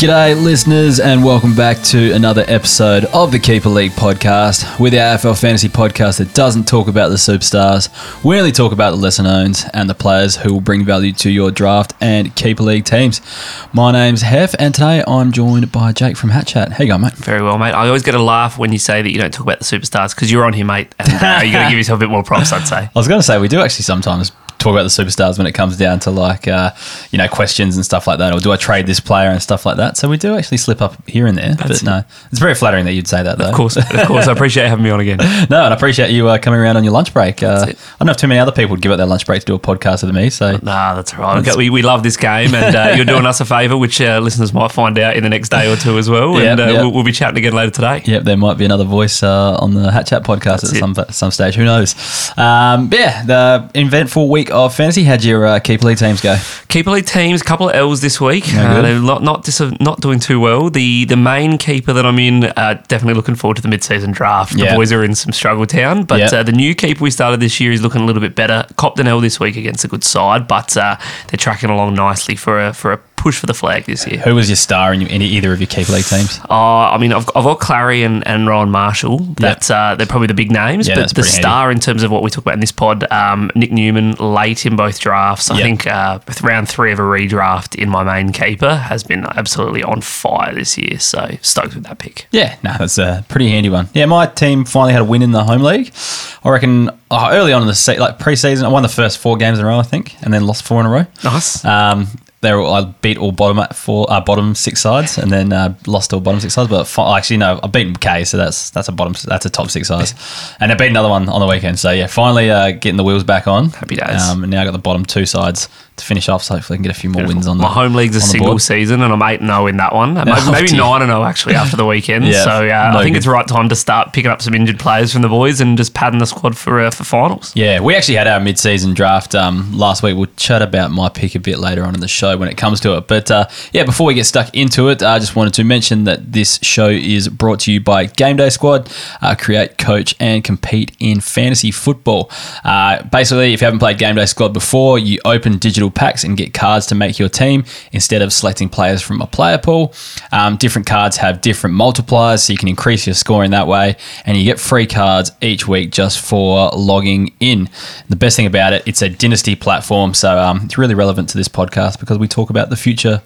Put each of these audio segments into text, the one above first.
G'day, listeners, and welcome back to another episode of the Keeper League podcast. We're the AFL fantasy podcast that doesn't talk about the superstars. We only talk about the lesser knowns and the players who will bring value to your draft and Keeper League teams. My name's Heff, and today I'm joined by Jake from Hat Chat. How you going, mate? Very well, mate. I always get a laugh when you say that you don't talk about the superstars because you're on here, mate. And uh, you got to give yourself a bit more props, I'd say. I was going to say, we do actually sometimes talk about the superstars when it comes down to like uh, you know questions and stuff like that or do i trade this player and stuff like that so we do actually slip up here and there but no it's very flattering that you'd say that though Of course, of course. I appreciate having me on again. no and i appreciate you uh, coming around on your lunch break uh, i don't know if too many other people would give up their lunch break to do a podcast with me so Nah, that's all right. Okay, we, we love this game, and uh, you're doing us a favour, which uh, listeners might find out in the next day or two as well. Yep, and uh, yep. We'll, we'll be chatting again later today. Yep, there might be another voice uh, on the Hat Chat podcast That's at it. some some stage. Who knows? Um, yeah, the eventful week of fantasy. How'd your uh, keeper league teams go? Keeper league teams, a couple of L's this week. Yeah, Uh, they're not not, dis- not doing too well. The the main keeper that I'm in, uh, definitely looking forward to the mid season draft. The Yeah. boys are in some struggle town, but Yeah. uh, the new keeper we started this year is looking a little bit better. Copped an L this week against a good side, but uh, they're tracking along nicely for a for a push for the flag this year. Who was your star in any, either of your keeper league teams? Uh, I mean, I've, I've got Clary and, and Rowan Marshall. That's uh, they're probably the big names. Yeah, but the pretty handy. star in terms of what we talk about in this pod, um, Nic Newman, late in both drafts. I Yep. think uh, round three of a redraft in my main keeper has been absolutely on fire this year. So stoked with that pick. Yeah, no, that's a pretty handy one. Yeah, my team finally had a win in the home league. I reckon uh, early on in the se- like pre-season, I won the first four games in a row, I think, and then lost four in a row. Nice. Um, they were, I beat all bottom four, uh, bottom six sides, and then uh, lost all bottom six sides. But fi- actually, no, I beat K, so that's that's a bottom, that's a top six sides, and I beat another one on the weekend. So yeah, finally uh, getting the wheels back on. Happy days. Um, and now I got the bottom two sides to finish off, so hopefully I can get a few more wins on the my home league's a single board. season, and I'm eight and zero in that one. Maybe, Oh, maybe dear. nine and zero actually after the weekend. Yeah, so uh, no I think good. it's the right time to start picking up some injured players from the boys and just padding the squad for uh, for finals. Yeah, we actually had our mid-season draft um, last week. We'll chat about my pick a bit later on in the show when it comes to it. But uh, yeah, before we get stuck into it, I just wanted to mention that this show is brought to you by Game Day Squad. Uh, create, coach, and compete in fantasy football. Uh, basically, if you haven't played Game Day Squad before, you open digital packs and get cards to make your team instead of selecting players from a player pool. Um, different cards have different multipliers, so you can increase your scoring that way, and you get free cards each week just for logging in. The best thing about it, it's a dynasty platform, so um, it's really relevant to this podcast because we talk about the future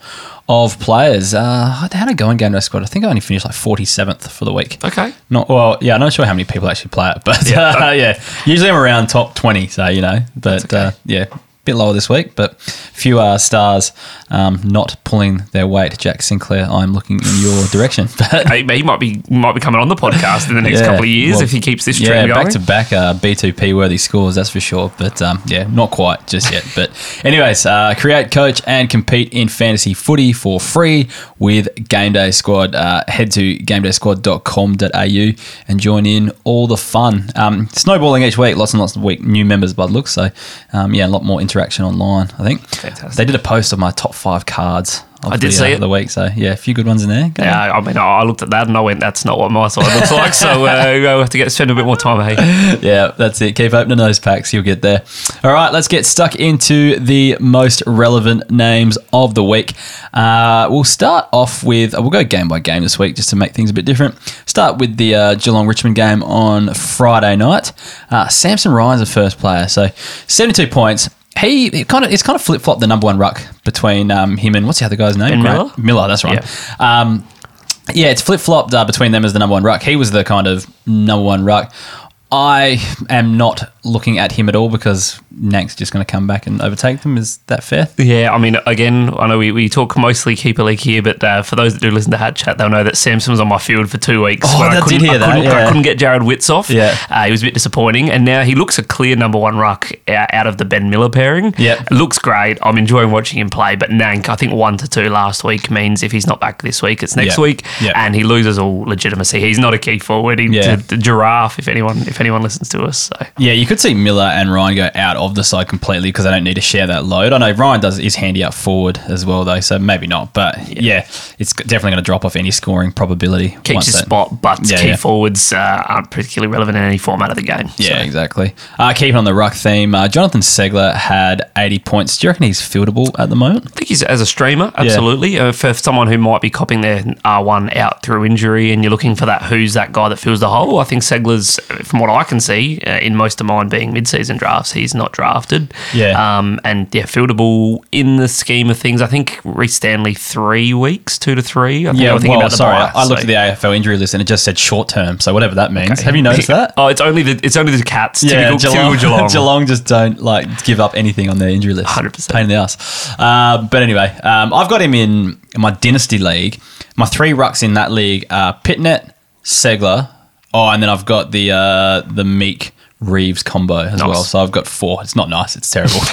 of players. Uh, how did I go in Game Day Squad? I think I only finished like 47th for the week. Okay. Not well, yeah. I'm not sure how many people actually play it, but Yeah. uh, yeah, usually I'm around top twenty. So you know, but okay. uh, yeah, bit lower this week, but few uh, stars um, not pulling their weight. Jack Sinclair, I'm looking in your direction. But He, he might be might be coming on the podcast in the next Yeah, couple of years well, if he keeps this yeah, going. back to back uh, B2P worthy scores, that's for sure. But um, yeah, not quite just yet. But anyways, uh, create, coach, and compete in fantasy footy for free with Game Day Squad. Uh, head to gamedaysquad.com.au and join in all the fun. Um, snowballing each week, lots and lots of week new members by the looks. So um, yeah, a lot more interaction online. I think Fantastic. they did a post of my top five cards. Of I did the, see uh, it. the week. So yeah, a few good ones in there. Go on. yeah, I mean, I looked at that and I went, "That's not what my side looks like." So uh, we'll have to get spend a bit more time. Hey, yeah, that's it. Keep opening those packs, you'll get there. All right, let's get stuck into the most relevant names of the week. Uh, we'll start off with, uh, we'll go game by game this week just to make things a bit different. Start with the uh, Geelong Richmond game on Friday night. Uh, Samson Ryan's the first player, so 72 points. He it kind of it's kind of flip flop the number one ruck between um, him and what's the other guy's name? Ben Miller? Miller, that's right. Um, yeah, it's flip flopped uh, between them as the number one ruck. He was the kind of number one ruck. I am not looking at him at all because Nank's just going to come back and overtake them. Is that fair? Yeah, I mean, again, I know we, we talk mostly keeper league here, but uh, for those that do listen to Hat Chat, they'll know that Samson was on my field for two weeks. Oh, I did couldn't, hear I that, Couldn't, I yeah. couldn't get Jarrod Witts off. Yeah. Uh, he was a bit disappointing, and now he looks a clear number one ruck out, of the Ben Miller pairing. Yeah. Looks great. I'm enjoying watching him play, but Nank, I think one to two last week means if he's not back this week, it's next Yeah. week, Yeah. and he loses all legitimacy. He's not a key forward. He, Yeah. the, the giraffe, if anyone if anyone listens to us. So Yeah, you could see Miller and Ryan go out of the side completely because they don't need to share that load. I know Ryan does is handy up forward as well though, so maybe not. But yeah, it's definitely going to drop off any scoring probability. keeps that- spot, but Yeah, key yeah. forwards uh, aren't particularly relevant in any format of the game. Yeah, So, exactly. Uh, keeping on the ruck theme, uh, Jonathan Ceglar had 80 points. Do you reckon he's fieldable at the moment? I think he's as a streamer, absolutely. Uh, for someone who might be copping their R1 out through injury and you're looking for that who's that guy that fills the hole, I think Ceglar's, uh, from what I can see, uh, in most of mine being mid season drafts, he's not drafted. Yeah. Um, and yeah, fieldable in the scheme of things. I think Rhys Stanley, three weeks, two to three. I think I was thinking well, about the sorry, I looked so- at the AFL injury list and it just said short term, so whatever that means. Have you noticed that? Oh, it's only the it's only the cats. typical, Geelong, typical Geelong. just don't like give up anything on their injury list. 100%. Pain in the ass. Uh, but anyway, um, I've got him in my dynasty league. My three rucks in that league are Pittonet, Ceglar. Oh, and then I've got the uh, the Meek Reeves combo as Nice. well. So I've got four. It's not nice. It's terrible.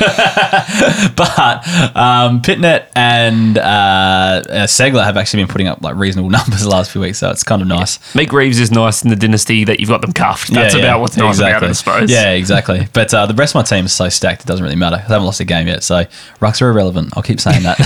but um, Pittonet and uh, uh, Ceglar have actually been putting up like reasonable numbers the last few weeks. So it's kind of nice. Meek Reeves is nice in the dynasty that you've got them cuffed. That's Yeah, yeah, about what's nice about it, I suppose. Yeah, exactly. But uh, the rest of my team is so stacked, it doesn't really matter. I haven't lost a game yet, so rucks are irrelevant. I'll keep saying that.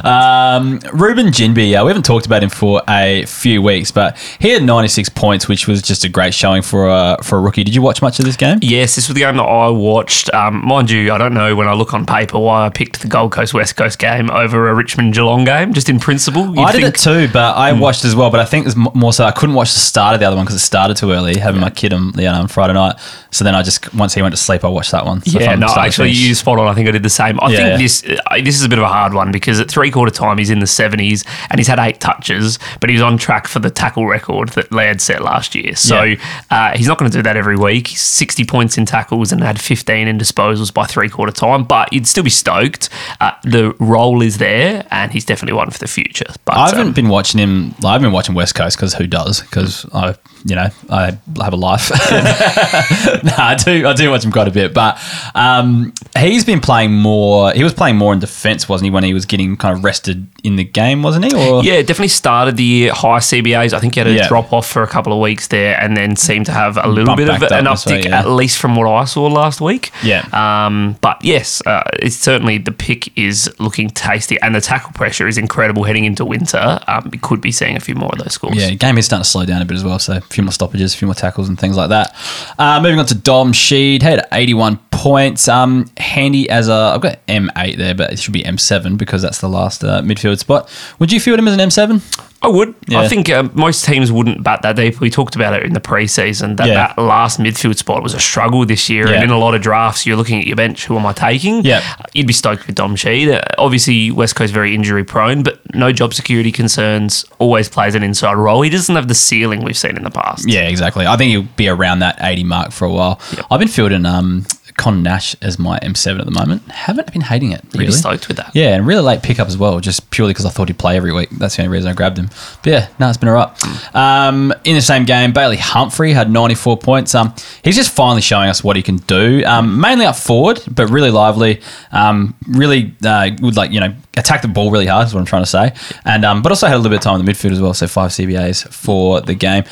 um, Reuben Ginbey, uh, we haven't talked about him for a few weeks, but he had 96 points, which was just a great showing for a, for a rookie. Did you watch much of this game? Yes, this was the game that I watched. Um, mind you, I don't know when I look on paper why I picked the Gold Coast West Coast game over a Richmond Geelong game. Just in principle, I did think- it too, but I watched as well. But I think it's more so I couldn't watch the start of the other one because it started too early, having my kid on, you know, on Friday night. So then I just, once he went to sleep, I watched that one. So Yeah, no, actually, you spot on. I think I did the same. I Yeah, think yeah. this uh, this is a bit of a hard one because at three quarter time he's in the seventies and he's had eight touches, but he's on track for the tackle record that Laird set last year. So Yeah. uh, he's not going to do that every week. He's Sixty points in tackles and had fifteen in disposals by three quarter time, but you'd still be stoked. Uh, the role is there, and he's definitely one for the future. But I haven't um, been watching him. I've been watching West Coast because who does? Because I, you know, I have a life. no, I do. I do watch him quite a bit, but um, he's been playing more. He was playing more in defence, wasn't he? When he was getting kind of rested in the game, wasn't he? Or Yeah, definitely started the year high CBAs. I think he had a Yeah. drop off for a couple of weeks there, and then seemed to have a little Bump bit of an uptick, week, yeah. at least from what I saw last week. Yeah. Um, but yes, uh, it's certainly the pick is looking tasty, and the tackle pressure is incredible heading into winter. Um, we could be seeing a few more of those scores. Yeah, game is starting to slow down a bit as well. So few more stoppages, a few more tackles, and things like that. Uh, moving on to Dom Sheed, had 81 points. Um, handy as a, I've got M8 there, but it should be M7 because that's the last uh, midfield spot. Would you field him as an M7? I would. Yeah. I think uh, most teams wouldn't bat that deep. We talked about it in the preseason that Yeah. that last midfield spot was a struggle this year. Yeah. And in a lot of drafts, you're looking at your bench. Who am I taking? Yeah. You'd be stoked with Dom Sheed. Uh, obviously, West Coast very injury prone, but no job security concerns. Always plays an inside role. He doesn't have the ceiling we've seen in the past. Yeah, exactly. I think he'll be around that 80 mark for a while. I've been fielding um, Con Nash as my M7 at the moment. Haven't been hating it, Really really. stoked with that. Yeah, and really late pickup as well, just purely because I thought he'd play every week. That's the only reason I grabbed him. But yeah, no, it's been all right. Um, in the same game, Bailey Humphrey had 94 points. Um, he's just finally showing us what he can do. Um, mainly up forward, but really lively. Um, really uh, would like you know attack the ball really hard. Is what I'm trying to say. And um, but also had a little bit of time in the midfield as well. So five CBAs for the game.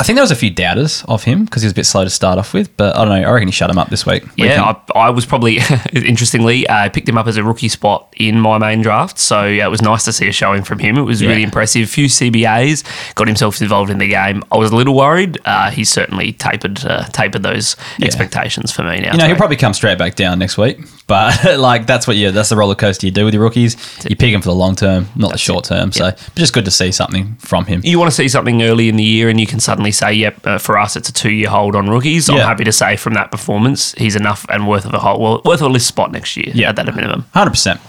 I think there was a few doubters of him because he was a bit slow to start off with, but I don't know. I reckon he shut him up this week. Yeah. I, I was probably interestingly uh, I picked him up as a rookie spot in my main draft, so yeah, it was nice to see a showing from him. It was really Yeah. impressive. Few CBAs, got himself involved in the game. I was a little worried. Uh, he's certainly tapered uh, tapered those expectations for me now. You know, he'll probably come straight back down next week. But like that's what you that's the roller coaster you do with your rookies. You pick them for the long term, not the short term. So but just good to see something from him. you want to see something early in the year, and you can suddenly say, "Yep, uh, for us, it's a two-year hold on rookies." I'm happy to say from that performance, he's enough and worth of a hold, well, worth of a list spot next year. Yeah. at that minimum. Hundred percent.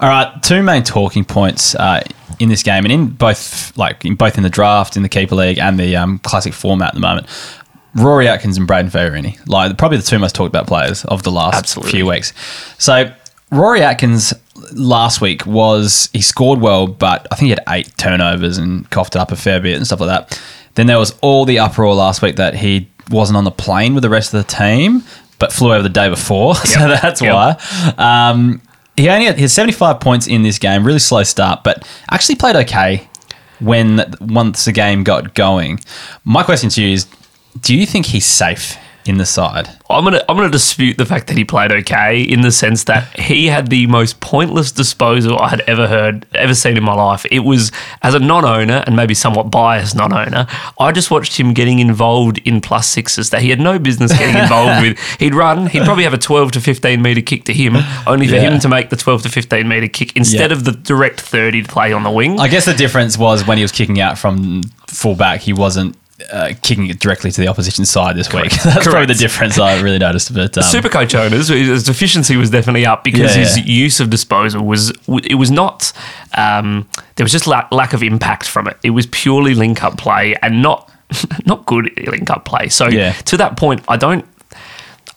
All right, two main talking points uh, in this game, and in both like in both in the draft, in the keeper league, and the um, classic format at the moment. Rory Atkins and Brayden Fiorini, like probably the two most talked about players of the last Absolutely. few weeks. So Rory Atkins last week was he scored well, but I think he had eight turnovers and coughed it up a fair bit and stuff like that. Then there was all the uproar last week that he wasn't on the plane with the rest of the team, but flew over the day before, so that's Yep. why. Um, he only had, he had 75 points in this game, really slow start, but actually played okay when once the game got going. My question to you is Do you think he's safe in the side? I'm gonna I'm gonna dispute the fact that he played okay in the sense that he had the most pointless disposal I had ever heard ever seen in my life. It was as a non-owner and maybe somewhat biased non-owner. I just watched him getting involved in plus sixes that he had no business getting involved with. He'd run. He'd probably have a 12 to 15 meter kick to him, only for Yeah. him to make the 12 to 15 meter kick instead Yeah. of the direct 30 to play on the wing. I guess the difference was when he was kicking out from fullback, he wasn't uh, kicking it directly to the opposition side this week. That's probably the difference I really noticed. But um, Super coach owners, his efficiency was definitely up because Yeah, his yeah. use of disposal was it was not um, there was just lack, lack of impact from it. It was purely link up play and not not good link up play. So Yeah. to that point, I don't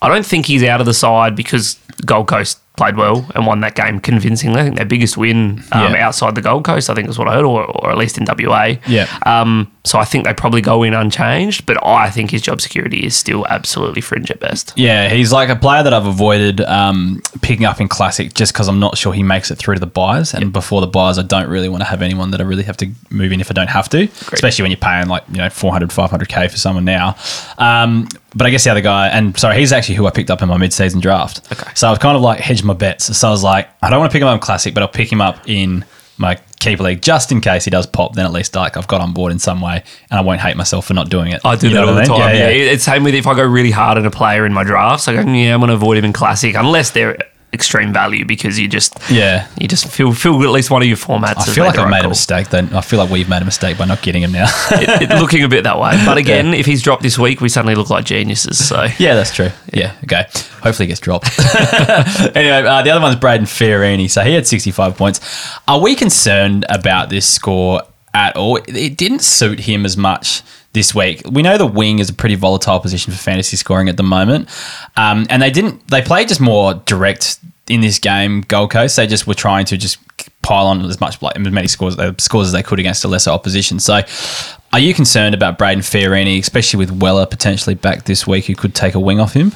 I don't think he's out of the side because Gold Coast played well and won that game convincingly. I think their biggest win um, Yeah. outside the Gold Coast, I think is what I heard, or, or at least in WA. Yeah. Um, so I think they probably go in unchanged, but I think his job security is still absolutely fringe at best. Yeah, he's like a player that I've avoided um, picking up in classic just because I'm not sure he makes it through to the buys. And before the buys, I don't really want to have anyone that I really have to move in if I don't have to, especially when you're paying like you know 400, 500k for someone now. But I guess the other guy, and sorry, he's actually who I picked up in my mid-season draft. Okay. So I was kind of like hedged my bets. So I was like, I don't want to pick him up in classic, but I'll pick him up in my keeper league just in case he does pop. Then at least like I've got on board in some way, and I won't hate myself for not doing it. I do You that all the I mean? time. Yeah, It's same with if I go really hard at a player in my drafts. I go, yeah, I'm going to avoid him in classic unless they're extreme value because you just yeah. you just feel feel at least one of your formats. I feel like I've right made a mistake. Then I feel like we've made a mistake by not getting him now. It- it looking a bit that way. But again, if he's dropped this week, we suddenly look like geniuses. So yeah, that's true. Yeah, okay. Hopefully, he gets dropped. anyway, uh, the other one's Brayden Fiorini. So he had 65 points. Are we concerned about this score at all? It didn't suit him as much this week. We know the wing is a pretty volatile position for fantasy scoring at the moment, um, and they didn't. They played just more direct in this game. Gold Coast. They just were trying to just pile on as much like as many scores uh, scores as they could against a lesser opposition. So. Are you concerned about Brayden Fiorini, especially with Weller potentially back this week, who could take a wing off him?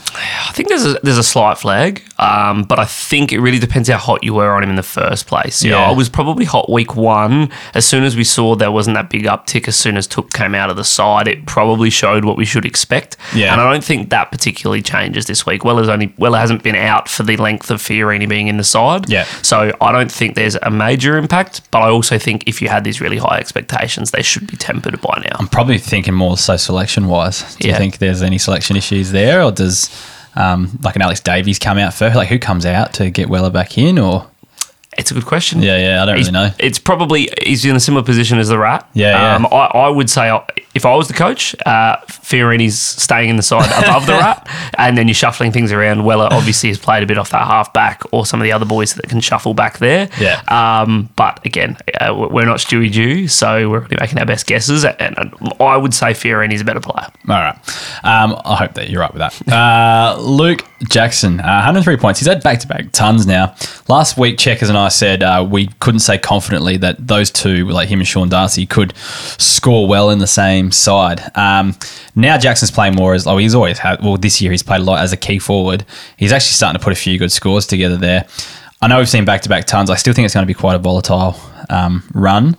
I think there's a, there's a slight flag, um, but I think it really depends how hot you were on him in the first place. You know, Yeah. I was probably hot week one. As soon as we saw there wasn't that big uptick, as soon as Touk came out of the side, it probably showed what we should expect. Yeah. and I don't think that particularly changes this week. Weller's only Weller hasn't been out for the length of Fiorini being in the side. Yeah. so I don't think there's a major impact. But I also think if you had these really high expectations, they should be tempered by now. I'm probably thinking more so selection wise. Do you think there's any selection issues there, or does um, like an Alex Davies come out first? Like who comes out to get Weller back in, or It's a good question. yeah, yeah, I don't He's- really know. It's probably he's in a similar position as the rat. Yeah, yeah. Um, I, I would say uh, if I was the coach, uh, Fiorini's staying in the side above the rat, and then you're shuffling things around. Weller obviously has played a bit off that half back, or some of the other boys that can shuffle back there. Yeah. Um, but again, uh, we're not Stewie Dew, so we're making our best guesses. And I would say Fiorini's a better player. All right. Um, I hope that you're right with that. Uh, Luke Jackson, uh, 103 points. He's had back to back tons now. Last week, Checkers and I said uh, we couldn't say confidently that those two, like him and Sean Darcy, could score well in the same side. Um, now Jackson's playing more as, oh, he's always had, well, this year he's played a lot as a key forward. He's actually starting to put a few good scores together there. I know we've seen back to back tons. I still think it's going to be quite a volatile um, run.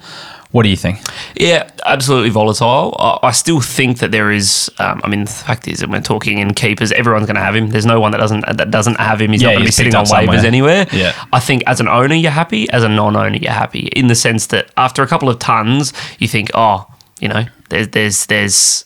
What do you think? Yeah, absolutely volatile. I, I still think that there is. Um, I mean, the fact is that we're talking in keepers. Everyone's going to have him. There's no one that doesn't that doesn't have him. He's Yeah, not going to be sitting on waivers anywhere. Yeah. I think as an owner, you're happy. As a non-owner, you're happy. In the sense that after a couple of tons, you think, oh, you know, there's there's there's.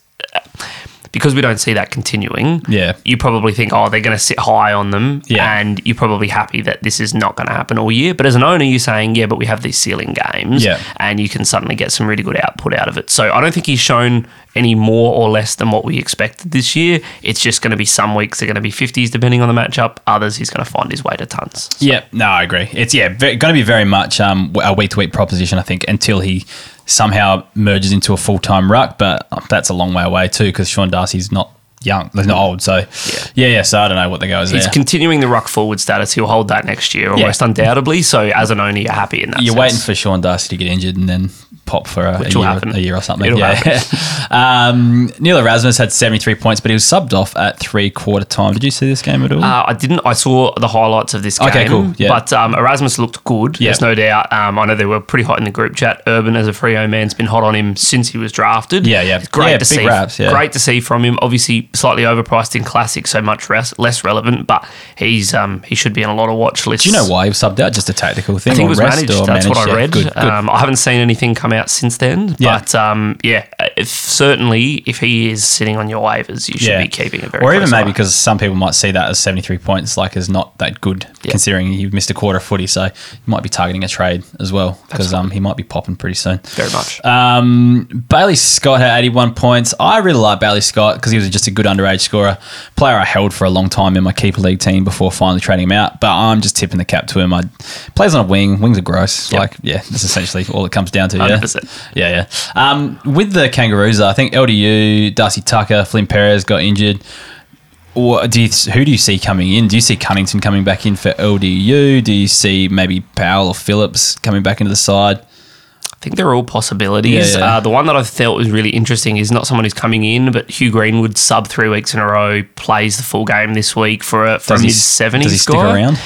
Because we don't see that continuing, Yeah. you probably think, oh, they're going to sit high on them, Yeah. and you're probably happy that this is not going to happen all year. But as an owner, you're saying, yeah, but we have these ceiling games, Yeah. and you can suddenly get some really good output out of it. So I don't think he's shown any more or less than what we expected this year. It's just going to be some weeks are going to be 50s depending on the matchup. Others he's going to find his way to tons. Yeah, no, I agree. It's yeah, going to be very much um, a week to week proposition. I think until he somehow merges into a full time ruck, but that's a long way away too because Sean Darcy's not young, they're not old. So yeah, yeah. yeah so I don't know what the go is He's there. continuing the ruck forward status. He'll hold that next year, almost undoubtedly. So as an owner, you're happy in that. You're sense. waiting for Sean Darcy to get injured and then pop for a, a, year, a year or something. It'll yeah. um, Neil Erasmus had 73 points, but he was subbed off at three quarter time. Did you see this game at all? Uh, I didn't. I saw the highlights of this game. Okay, cool, yeah. But um, Erasmus looked good. Yeah. There's no doubt. Um, I know they were pretty hot in the group chat. Urban, as a Freo man's been hot on him since he was drafted. Yeah, yeah. It's great Yeah, to see. raps, yeah. Great to see from him. Obviously, slightly overpriced in classic, so much res- less relevant. But he's um, he should be on a lot of watch lists. Do you know why he was subbed out? Just a tactical thing? I think it was managed. That's what I Yeah, read. Good, good. Um, I haven't seen anything come out since then. Yeah. But um, yeah, if, certainly if he is sitting on your waivers, you should be keeping a very or even maybe because some people might see that as 73 points like is not that good considering he missed a quarter of footy so you might be targeting a trade as well because um, he might be popping pretty soon very much. um, Bailey Scott had 81 points I really like Bailey Scott because he was just a good underage scorer player I held for a long time in my keeper league team before finally trading him out but I'm just tipping the cap to him I plays on a wing wings are gross Yep. like yeah that's essentially all it comes down to yeah 100%. yeah, yeah. Um, with the Kangaroos, I think LDU, Darcy Tucker, Flynn Perez got injured. Or do you, who do you see coming in? Do you see Cunnington coming back in for LDU? Do you see maybe Powell or Phillips coming back into the side? I think they're all possibilities. Yeah, yeah. Uh, the one that I felt was really interesting is not someone who's coming in, but Hugh Greenwood sub three weeks in a row plays the full game this week for a for a Does he, mid does he seventies stick around?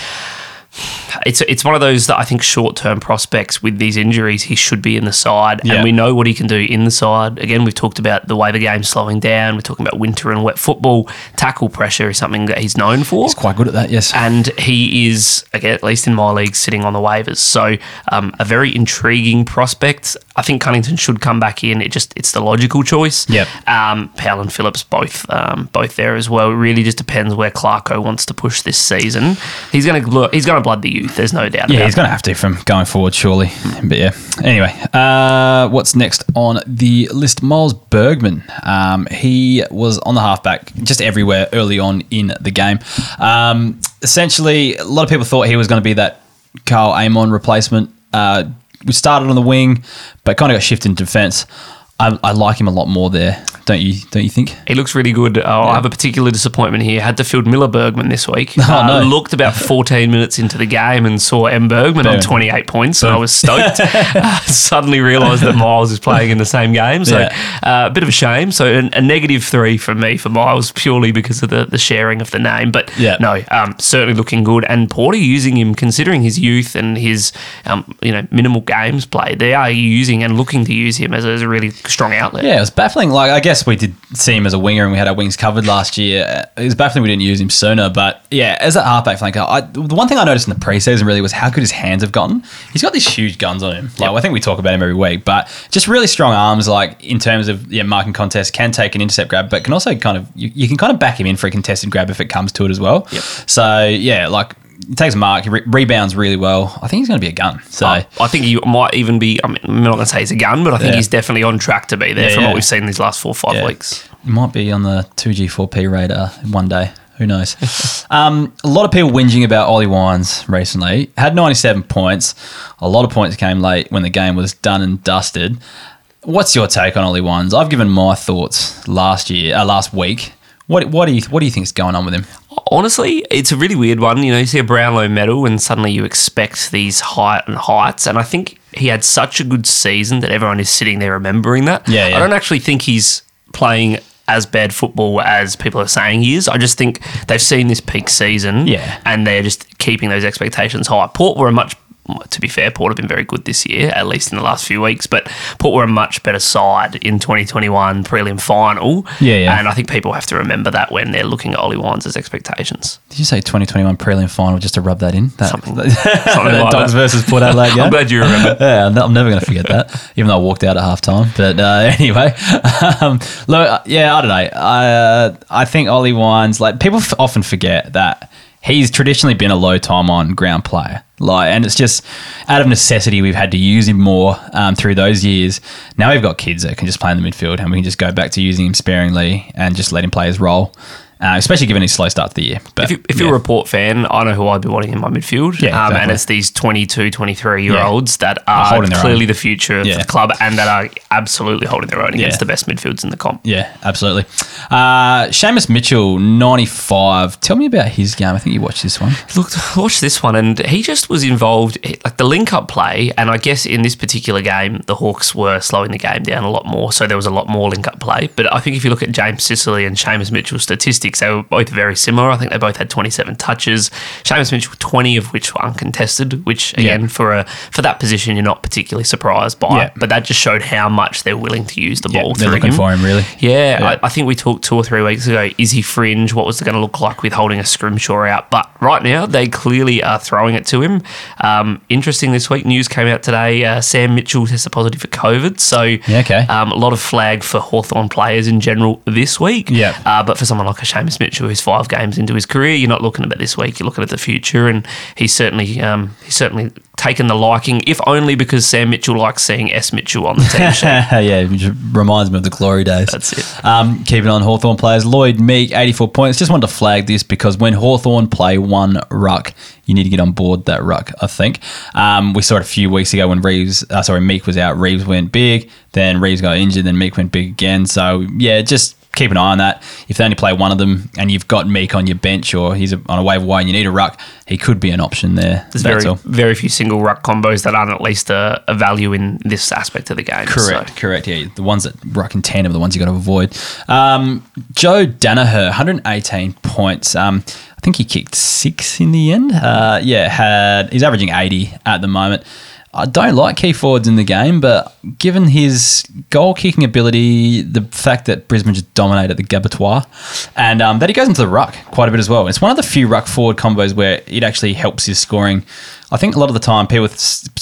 It's it's one of those that I think short term prospects with these injuries he should be in the side, Yeah. and we know what he can do in the side. Again, we've talked about the way the game's slowing down. We're talking about winter and wet football. Tackle pressure is something that he's known for. He's quite good at that, yes. and he is again, at least in my league, sitting on the waivers. So um, a very intriguing prospect. I think Cunnington should come back in. It just it's the logical choice. Yep. Um, Powell and Phillips both um, both there as well. It really just depends where Clarko wants to push this season. He's going to look. he's going to blood the youth. There's no doubt. Yeah, he's going to have to from going forward, surely. But yeah. Anyway, uh, what's next on the list? Miles Bergman. Um, he was on the halfback just everywhere early on in the game. Um, essentially, a lot of people thought he was going to be that Karl Amon replacement. Uh, we started on the wing, but kind of got shifted into defence. I, I like him a lot more there, don't you? Don't you think? He looks really good. Oh, I have a particular disappointment here. Had to field Miller Bergman this week. Oh, Uh, no. Looked about 14 minutes into the game and saw M. Bergman on 28 points, and I was stoked. Uh, suddenly realised that Miles is playing in the same game. So Yeah. uh, a bit of a shame. So a, a negative three from me for Miles purely because of the, the sharing of the name. But Yeah. no, um, certainly looking good. And Porter using him, considering his youth and his um, you know minimal games played, they are using and looking to use him as a, as a really strong outlet. Yeah, it was baffling. Like, I guess we did see him as a winger and we had our wings covered last year. It was baffling we didn't use him sooner. But yeah, as a halfback flanker, I, the one thing I noticed in the preseason really was how good his hands have gotten. He's got these huge guns on him. Like, I think we talk about him every week, but just really strong arms, like in terms of yeah, marking contest, can take an intercept grab, but can also kind of, you, you can kind of back him in for a contested grab if it comes to it as well. Yep. So yeah, like, he takes a mark, he re- rebounds really well. I think he's going to be a gun. So. I I think he might even be. I mean, I'm not going to say he's a gun, but I think Yeah. he's definitely on track to be there Yeah, from yeah. what we've seen these last four or five weeks. He might be on the 2G4P radar one day. Who knows? um, a lot of people whinging about Ollie Wines recently. Had 97 points. A lot of points came late when the game was done and dusted. What's your take on Ollie Wines? I've given my thoughts last year, uh, last week. What, what do you what do you think is going on with him? Honestly, it's a really weird one. You know, you see a Brownlow medal, and suddenly you expect these height and heights. And I think he had such a good season that everyone is sitting there remembering that. Yeah, yeah. I don't actually think he's playing as bad football as people are saying he is. I just think they've seen this peak season, Yeah. and they're just keeping those expectations high. Port were a much to be fair, Port have been very good this year, at least in the last few weeks. But Port were a much better side in 2021 prelim final. Yeah, yeah. And I think people have to remember that when they're looking at Ollie Wines' expectations. Did you say 2021 prelim final just to rub that in? That, Something- something like Dogs that. versus Port Adelaide game. I'm glad you remember. Yeah, I'm never going to forget that, even though I walked out at halftime. But uh, anyway, um, look, uh, yeah, I don't know. I, uh, I think Ollie Wines, like, people f- often forget that he's traditionally been a low time on ground player. Like, and it's just out of necessity, we've had to use him more um, through those years. Now we've got kids that can just play in the midfield, and we can just go back to using him sparingly and just let him play his role. Uh, especially given his slow start to the year. But If, you, if you're a Report fan, I know who I'd be wanting in my midfield. Yeah, um, and it's these 22, 23 year olds that are holding clearly the future Yeah. of the club and that are absolutely holding their own against the best midfields in the comp. yeah, absolutely. Uh, Seamus Mitchell, 95. Tell me about his game. I think you watched this one. Look, watch this one, and he just was involved, like the link up play. And I guess in this particular game, the Hawks were slowing the game down a lot more, so there was a lot more link up play. But I think if you look at James Sicily and Seamus Mitchell's statistics, they were both very similar. I think they both had 27 touches. Seamus Mitchell, 20 of which were uncontested, which again, Yeah. for a for that position, you're not particularly surprised by. Yeah. But that just showed how much they're willing to use the Yeah, ball they're looking him. for him, really. Yeah. I, I think we talked two or three weeks ago. Is he fringe? What was it going to look like with holding a Scrimshaw out? But right now, they clearly are throwing it to him. Um, interesting this week, news came out today. Uh, Sam Mitchell tested positive for COVID. So, okay. um, a lot of flag for Hawthorn players in general this week. Yeah. Uh, but for someone like a Seamus Mitchell, who's five games into his career, you're not looking at it this week. You're looking at the future, and he's certainly um, he's certainly taken the liking, if only because Sam Mitchell likes seeing S Mitchell on the team sheet. yeah, which reminds me of the glory days. That's it. Um, keeping on Hawthorn players, Lloyd Meek, 84 points. Just wanted to flag this because when Hawthorn play one ruck, you need to get on board that ruck, I think. Um, we saw it a few weeks ago when Reeves, uh, sorry, Meek was out. Reeves went big, then Reeves got injured, then Meek went big again. So, yeah, just keep an eye on that. If they only play one of them and you've got Meek on your bench or he's on a waiver wire and you need a ruck, he could be an option there. There's very all. very few single ruck combos that aren't at least a, a value in this aspect of the game. Correct, So, correct. Yeah, the ones that ruck in tandem are the ones you got to avoid. Um, Joe Daniher, 118 points. Um, I think he kicked six in the end. Uh, yeah, had he's averaging 80 at the moment. I don't like key forwards in the game, but given his goal kicking ability, the fact that Brisbane just dominated the Gabbatoir, and um, that he goes into the ruck quite a bit as well. It's one of the few ruck forward combos where it actually helps his scoring. I think a lot of the time people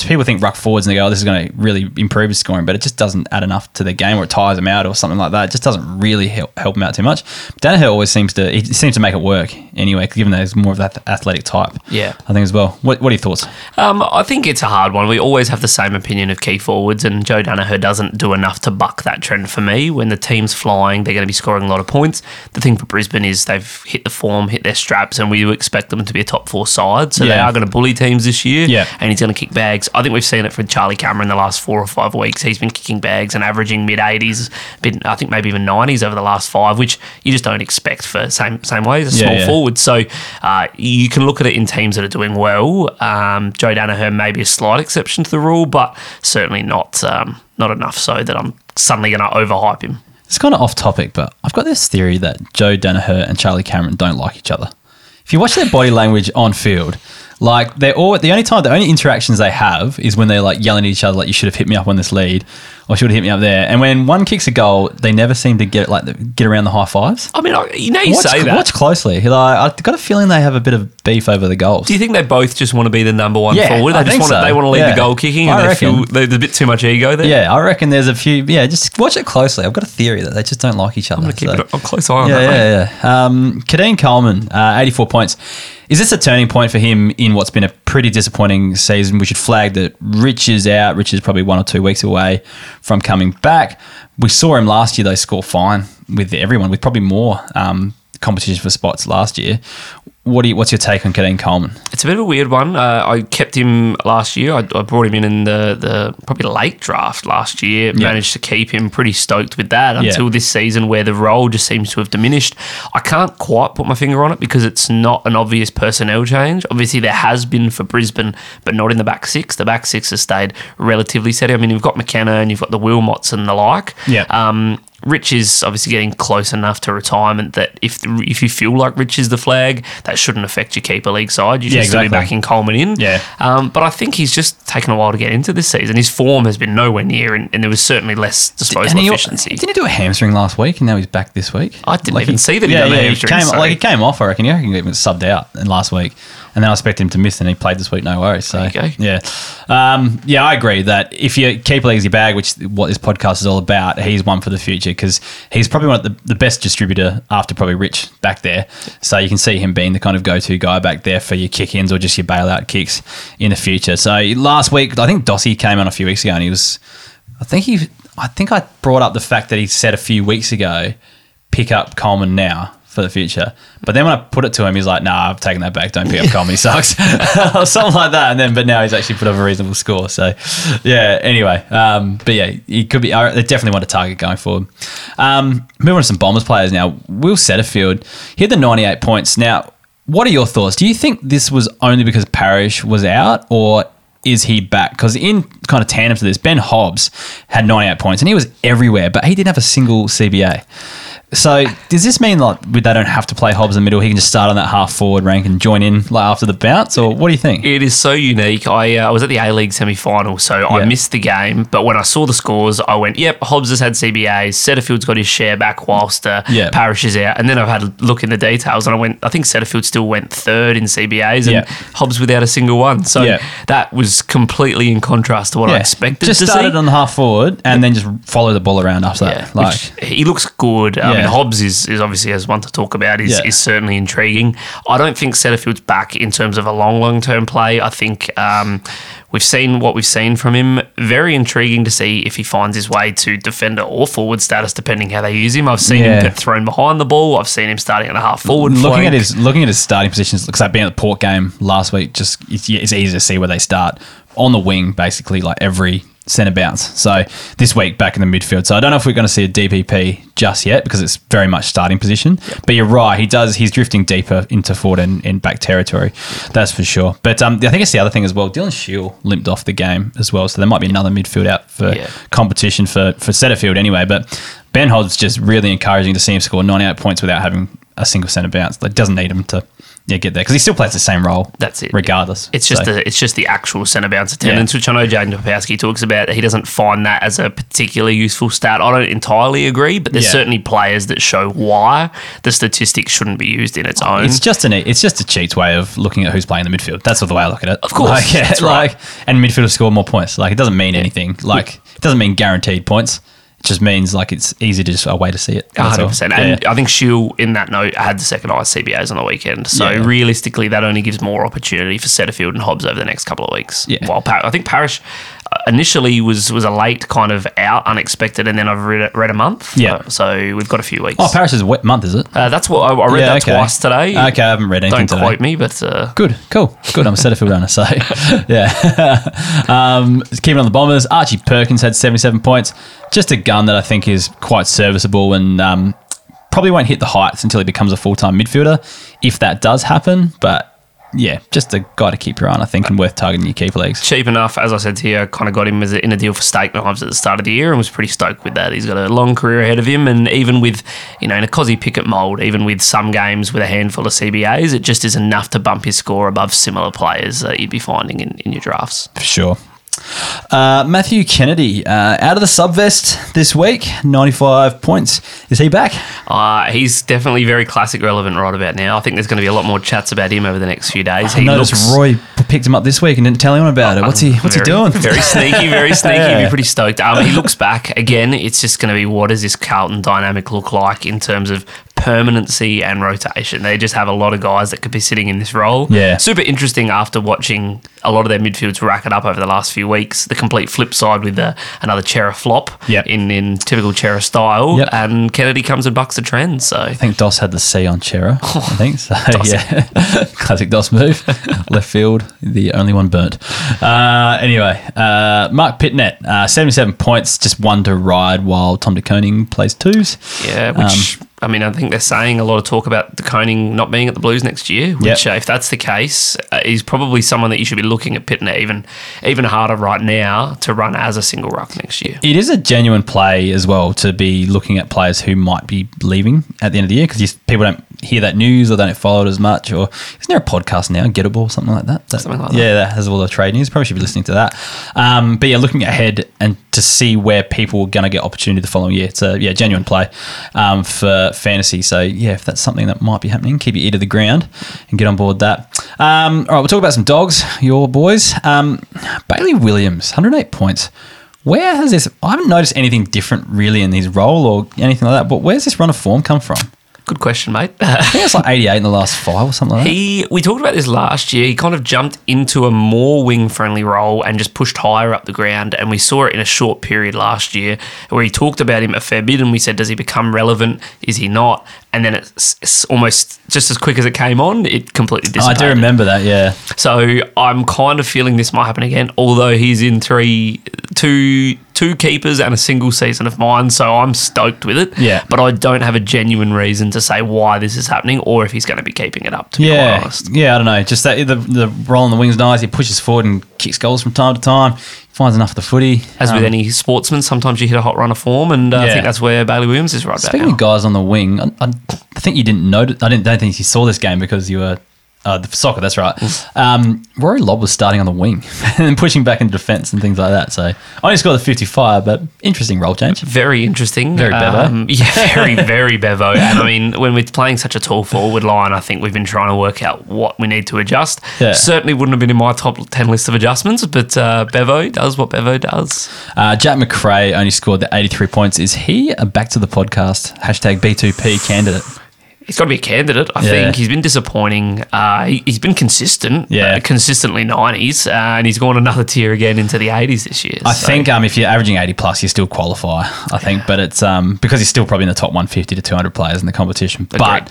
people think ruck forwards and they go, "Oh, this is going to really improve his scoring," but it just doesn't add enough to the game, or it tires him out, or something like that. It just doesn't really help, help him out too much. Daniher always seems to he seems to make it work anyway, given that he's more of that athletic type. Yeah. I think as well. What, what are your thoughts? Um, I think it's a hard one. We always have the same opinion of key forwards, and Joe Daniher doesn't do enough to buck that trend for me. When the team's flying, they're going to be scoring a lot of points. The thing for Brisbane is they've hit the form, hit their straps, and we do expect them to be a top four side. So they are going to bully teams this year, Yeah. and he's going to kick bags. I think we've seen it from Charlie Cameron the last four or five weeks. He's been kicking bags and averaging mid 80s, I think maybe even 90s over the last five, which you just don't expect for same same way as a Yeah, small yeah. forward. So uh, you can look at it in teams that are doing well. Um, Joe Daniher may be a slight exception to the rule, but certainly not um, not enough so that I'm suddenly going to overhype him. It's kind of off topic, but I've got this theory that Joe Daniher and Charlie Cameron don't like each other. If you watch their body language on field, like they're all the only time the only interactions they have is when they're like yelling at each other like you should have hit me up on this lead or should have hit me up there. And when one kicks a goal, they never seem to get like the, get around the high fives. I mean, I, you know, you watch, say that. watch closely. Like, I've got a feeling they have a bit of beef over the goals. Do you think they both just want to be the number one Yeah, forward? They I just think want to, so. they want to lead Yeah. the goal kicking, I and they feel reckon. there's a bit too much ego there. yeah, I reckon there's a few. Yeah, just watch it closely. I've got a theory that they just don't like each other. I'm gonna keep so- it a close eye on yeah, that. mate. yeah, yeah. Um, Keidean Coleman, uh, 84 points. Is this a turning point for him in what's been a pretty disappointing season? We should flag that Rich is out. Rich is probably one or two weeks away from coming back. We saw him last year, though, score fine with everyone, with probably more um, competition for spots last year. What do you, what's your take on Keidean Coleman? It's a bit of a weird one. Uh, I kept him last year. I, I brought him in in the, the probably late draft last year. Yeah. Managed to keep him pretty stoked with that Yeah. until this season, where the role just seems to have diminished. I can't quite put my finger on it because it's not an obvious personnel change. Obviously, there has been for Brisbane, but not in the back six. The back six has stayed relatively steady. I mean, you've got McKenna and you've got the Wilmots and the like. Yeah. Um, Rich is obviously getting close enough to retirement that if if you feel like Rich is the flag, that shouldn't affect your keeper league side. You should Yeah, still be exactly. backing Coleman in. Yeah. Um, but I think he's just taken a while to get into this season. His form has been nowhere near, and, and there was certainly less disposal he- efficiency. Didn't he do a hamstring last week and now he's back this week? I didn't even see that he done a hamstring, Came, sorry. like he came off, I reckon. Yeah, he even subbed out in last week. And then I expect him to miss and he played this week, no worries. So, yeah. Um, yeah, I agree that if you keep leagues your bag, which is what this podcast is all about, he's one for the future because he's probably one of the, the best distributor after probably Rich back there. So you can see him being the kind of go to guy back there for your kick ins or just your bailout kicks in the future. So last week, I think Dossie came on a few weeks ago and he was I think he, I think I brought up the fact that he said a few weeks ago, pick up Coleman now for the future. But then when I put it to him, he's like, "Nah, I've taken that back. Don't pick up comedy sucks," or something like that. And then, but now he's actually put up a reasonable score. So, yeah. Anyway, um, but yeah, he could be. I definitely want a target going forward. Um, moving on to some Bombers players now. Will Setterfield, he had the 98 points. Now, what are your thoughts? Do you think this was only because Parish was out, or is he back? Because in kind of tandem to this, Ben Hobbs had 98 points and he was everywhere, but he didn't have a single CBA. So does this mean like they don't have to play Hobbs in the middle? He can just start on that half forward rank and join in like after the bounce, or what do you think? It is so unique. I uh, was at the A League semi final, so Yeah. I missed the game. But when I saw the scores, I went, "Yep, Hobbs has had CBAs. Setterfield's got his share back whilst uh, Yeah. Parish is out." And then I've had a look in the details, and I went, "I think Setterfield still went third in CBAs, and Yeah. Hobbs without a single one." So that was completely in contrast to what I expected Just started see. on the half forward and then just follow the ball around after that. Like, which he looks good. I Hobbs is, is obviously as one to talk about. is Yeah. is certainly intriguing. I don't think Setterfield's back in terms of a long long term play. I think um, we've seen what we've seen from him. Very intriguing to see if he finds his way to defender or forward status, depending how they use him. I've seen Yeah. him get thrown behind the ball. I've seen him starting at a half forward. looking flank. at his looking at his starting positions, because I've been at the Port game last week. Just it's, it's easy to see where they start on the wing, basically like every centre bounce. So this week back in the midfield. So I don't know if we're going to see a DPP just yet because it's very much starting position. But you're right, he does. He's drifting deeper into forward and, and back territory. That's for sure. But um, I think it's the other thing as well. Dylan Shiel limped off the game as well, so there might be another midfield out for Yeah. competition for for centre field anyway. But Ben Hobbs just really encouraging to see him score 98 points without having a single centre bounce. Like doesn't need him to yeah get there because he still plays the same role. That's it. regardless. It's just So, the it's just the actual centre bounce attendance, which I know Jaden Popowski talks about. He doesn't find that as a particularly useful stat. I don't entirely agree, but there's Yeah. certainly players that show why the statistics shouldn't be used in its own. it's just an it's just a cheats way of looking at who's playing the midfield. That's the way I look at it. Of course, like, yeah, that's right. like and midfielders score more points. Like it doesn't mean anything. Like it doesn't mean guaranteed points. Just means like it's easy to just a way to see it. Hundred percent. Yeah. And I think Shiel in that note had the second highest CBAs on the weekend. So Yeah. realistically, that only gives more opportunity for Setterfield and Hobbs over the next couple of weeks. Yeah. While Par- I think Parish initially was was a late kind of out, unexpected, and then I've read, read a month. Yeah. Uh, so we've got a few weeks. Oh, Paris is a wet month, is it? Uh, that's what I, I read Yeah, that okay. twice today. Okay, I haven't read anything Don't today. quote me, but uh, Good, cool, good. I'm a Setterfield owner, so yeah. um, keeping on the Bombers, Archie Perkins had 77 points. Just a gun that I think is quite serviceable and um, probably won't hit the heights until he becomes a full time midfielder, if that does happen. But yeah, just a guy to keep your eye on, I think, and worth targeting your keeper leagues. cheap enough. As I said to you, I kind of got him as a, in a deal for steak knives at the start of the year and was pretty stoked with that. He's got a long career ahead of him, and even with you know in a Kozzie Pickett mould, even with some games with a handful of CBAs, it just is enough to bump his score above similar players that you'd be finding in, in your drafts. For sure. Uh, Matthew Kennedy, uh, out of the subvest this week, 95 points. Is he back? Uh, he's definitely very classic relevant right about now. I think there's going to be a lot more chats about him over the next few days. I noticed looks- Roy picked him up this week and didn't tell anyone about it. What's he What's very, he doing? Very sneaky, very sneaky. He'd be pretty stoked. Um, he looks back again. It's just going to be what does this Carlton dynamic look like in terms of permanency and rotation? They just have a lot of guys that could be sitting in this role. Yeah. super interesting after watching a lot of their midfields rack it up over the last few weeks. The complete flip side with the, another Cerra flop Yep. in in typical Cerra style, Yep. and Kennedy comes and bucks the trend. So I think Doss had the C on Cerra. I think so. yeah, classic Doss move. Left field, the only one burnt. Uh, anyway, uh, Marc Pittonet, uh, seventy-seven points, just one to ride while Tom De Koning plays twos. Yeah, Um, which I mean, I think they're saying a lot of talk about De Koning not being at the Blues next year. Which, Yep. uh, if that's the case, uh, he's probably someone that you should be looking at pitting it even even harder right now to run as a single ruck next year. It is a genuine play as well to be looking at players who might be leaving at the end of the year because people don't hear that news or they don't follow it as much. Or isn't there a podcast now, Gettable, or something like that? That- Something like that. Yeah, that has all the trade news. Probably should be listening to that. Um, but yeah, looking ahead and to see where people are going to get opportunity the following year. It's a yeah genuine play um, for fantasy. So yeah, if that's something that might be happening, keep your ear to the ground and get on board that. Um, all right, we'll talk about some dogs, your boys. Um, Bailey Williams, 108 points. Where has this? I haven't noticed anything different really in his role or anything like that. But where's this run of form come from? Good question, mate. I think it's like 88 in the last five or something like that. He, we talked about this last year. He kind of jumped into a more wing friendly role and just pushed higher up the ground. And we saw it in a short period last year where he talked about him a fair bit. And we said, does he become relevant? Is he not? And then it's, it's almost just as quick as it came on, it completely disappeared. I do remember that, yeah. So I'm kind of feeling this might happen again. Although he's in three, two, two keepers and a single season of mine, so I'm stoked with it. Yeah. But I don't have a genuine reason to say why this is happening or if he's going to be keeping it up. To be Yeah, honest. yeah, I don't know. Just that the the roll on the wings nice. He pushes forward and kicks goals from time to time. Finds enough of the footy. As with Um, any sportsman, sometimes you hit a hot run of form, and uh, I think that's where Bailey Williams is right Speaking now. of guys on the wing, I, I, I think you didn't notice. I didn't. Don't think you saw this game because you were uh, the soccer. That's right. Um, Rory Lobb was starting on the wing and pushing back into defence and things like that. So I only scored the fifty-five, but interesting role change. Very interesting. Very Bevo. Um, yeah, very, very Bevo. And I mean, when we're playing such a tall forward line, I think we've been trying to work out what we need to adjust. Yeah. Certainly wouldn't have been in my top 10 list of adjustments, but uh, Bevo does what Bevo does. Uh, Jack Macrae only scored the eighty-three points. Is he a back to the podcast hashtag B2P candidate? He's got to be a candidate. I Yeah. think he's been disappointing. Uh, he, he's been consistent, Yeah. uh, consistently 90s, uh, and he's gone another tier again into the 80s this year. I So- think um, if you're averaging 80 plus, you still qualify. I think, but it's um, because he's still probably in the top 150 to 200 players in the competition. But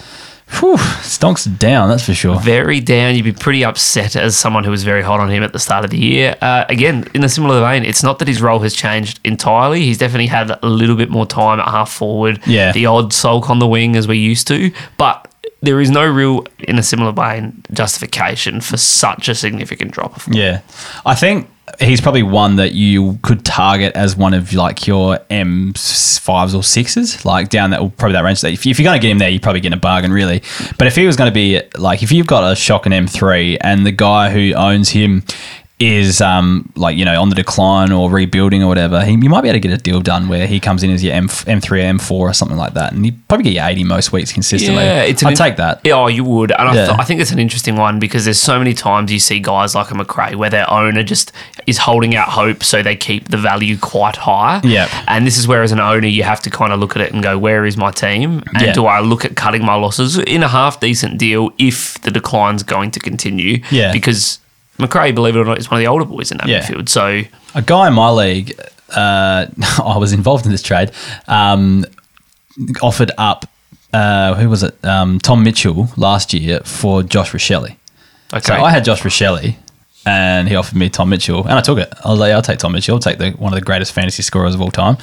whew, stonks down, that's for sure. very down. You'd be pretty upset as someone who was very hot on him at the start of the year. Uh, again, in a similar vein, it's not that his role has changed entirely. He's definitely had a little bit more time at half forward. Yeah. The odd sulk on the wing as we used to. But there is no real, in a similar vein, justification for such a significant drop off. Yeah, I think he's probably one that you could target as one of like your M fives or sixes, like down that probably that range. If, if you're going to get him there, you're probably getting a bargain, really. But if he was going to be like, if you've got a shock an M three and the guy who owns him is um like you know on the decline or rebuilding or whatever, he, you might be able to get a deal done where he comes in as your M M three M four or something like that, and you probably get your eighty most weeks consistently. Yeah, it's I'd in- take that. Yeah, oh, you would, and I, th- I think it's an interesting one because there's so many times you see guys like a Macrae where their owner just is holding out hope, so they keep the value quite high. Yeah. and this is where as an owner you have to kind of look at it and go, where is my team, and Yeah. do I look at cutting my losses in a half decent deal if the decline's going to continue? Yeah. because Macrae, believe it or not, is one of the older boys in that Yeah. midfield. So a guy in my league, uh, I was involved in this trade, um, offered up, uh, who was it? Um, Tom Mitchell last year for Josh Rachele. okay, So I had Josh Rachele and he offered me Tom Mitchell, and I took it. I was like, I'll take Tom Mitchell. I'll take the, one of the greatest fantasy scorers of all time.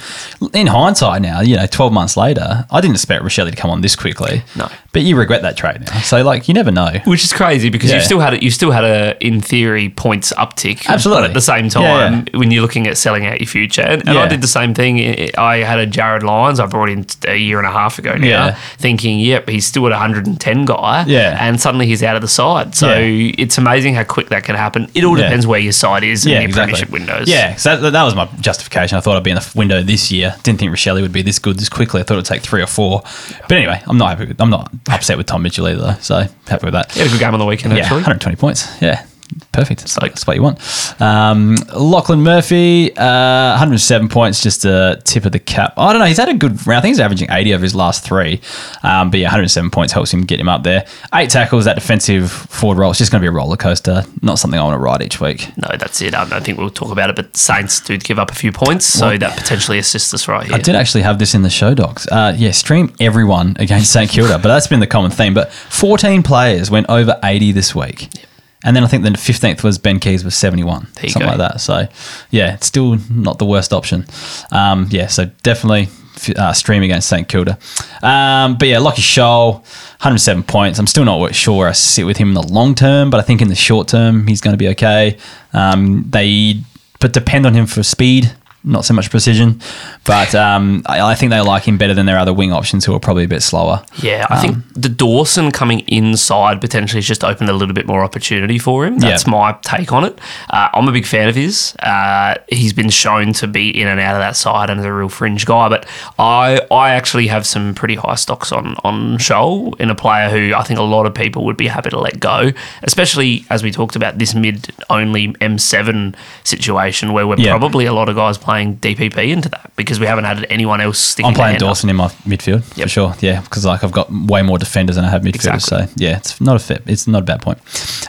In hindsight, now you know, twelve months later, I didn't expect Rachele to come on this quickly. No. but you regret that trade now. So like, you never know. Which is crazy because Yeah. you still had a, you still had a in theory points uptick. Absolutely. At the same time, Yeah, when you're looking at selling out your future, and, and I did the same thing. I- I had a Jarryd Lyons I brought in a year and a half ago now, Yeah. thinking, yep, he's still at 110 guy. Yeah. and suddenly he's out of the side. So Yeah. it's amazing how quick that can happen. It all Yeah. depends where your side is and your premiership windows. Yeah, so that, that was my justification. I thought I'd be in the window this year. Didn't think Rachele would be this good this quickly. I thought it'd take three or four. But anyway, I'm not happy. With, I'm not upset with Tom Mitchell either, though. So happy with that. He had a good game on the weekend Yeah, actually. 120 points. Yeah, perfect. That's, that's what you want. Um, Lachlan Murphy, uh, 107 points, just a tip of the cap. I don't know. He's had a good round. I think he's averaging 80 of his last three. Um, but yeah, 107 points helps him get him up there. Eight tackles, that defensive forward role. It's just going to be a roller coaster. Not something I want to ride each week. No, that's it. I don't think we'll talk about it, but Saints do give up a few points, so Well- that potentially assists us right here. I did actually have this in the show docs. Uh, yeah, stream everyone against St Kilda, but that's been the common theme. But 14 players went over 80 this week. And then I think the 15th was Ben Keays with 71, There you something go. like that. So, yeah, it's still not the worst option. Um, yeah, so definitely uh, stream against St Kilda. Um, but yeah, Lockie Sholl, 107 points. I'm still not sure where I sit with him in the long term, but I think in the short term, he's going to be okay. Um, they but depend on him for speed, not so much precision. But um, I, I think they like him better than their other wing options who are probably a bit slower. Yeah, I think the Dawson coming inside potentially has just opened a little bit more opportunity for him. That's Yeah. my take on it. Uh, I'm a big fan of his. Uh, he's been shown to be in and out of that side and is a real fringe guy. But I I actually have some pretty high stocks on on Sholl in a player who I think a lot of people would be happy to let go, especially as we talked about this mid only M7 situation where we're Yeah. probably a lot of guys playing playing DPP into that because we haven't had anyone else sticking. I'm playing hand up. Dawson in my midfield for sure. Yeah, because like I've got way more defenders than I have midfielders. Exactly. So yeah, it's not a fit. It's not a bad point.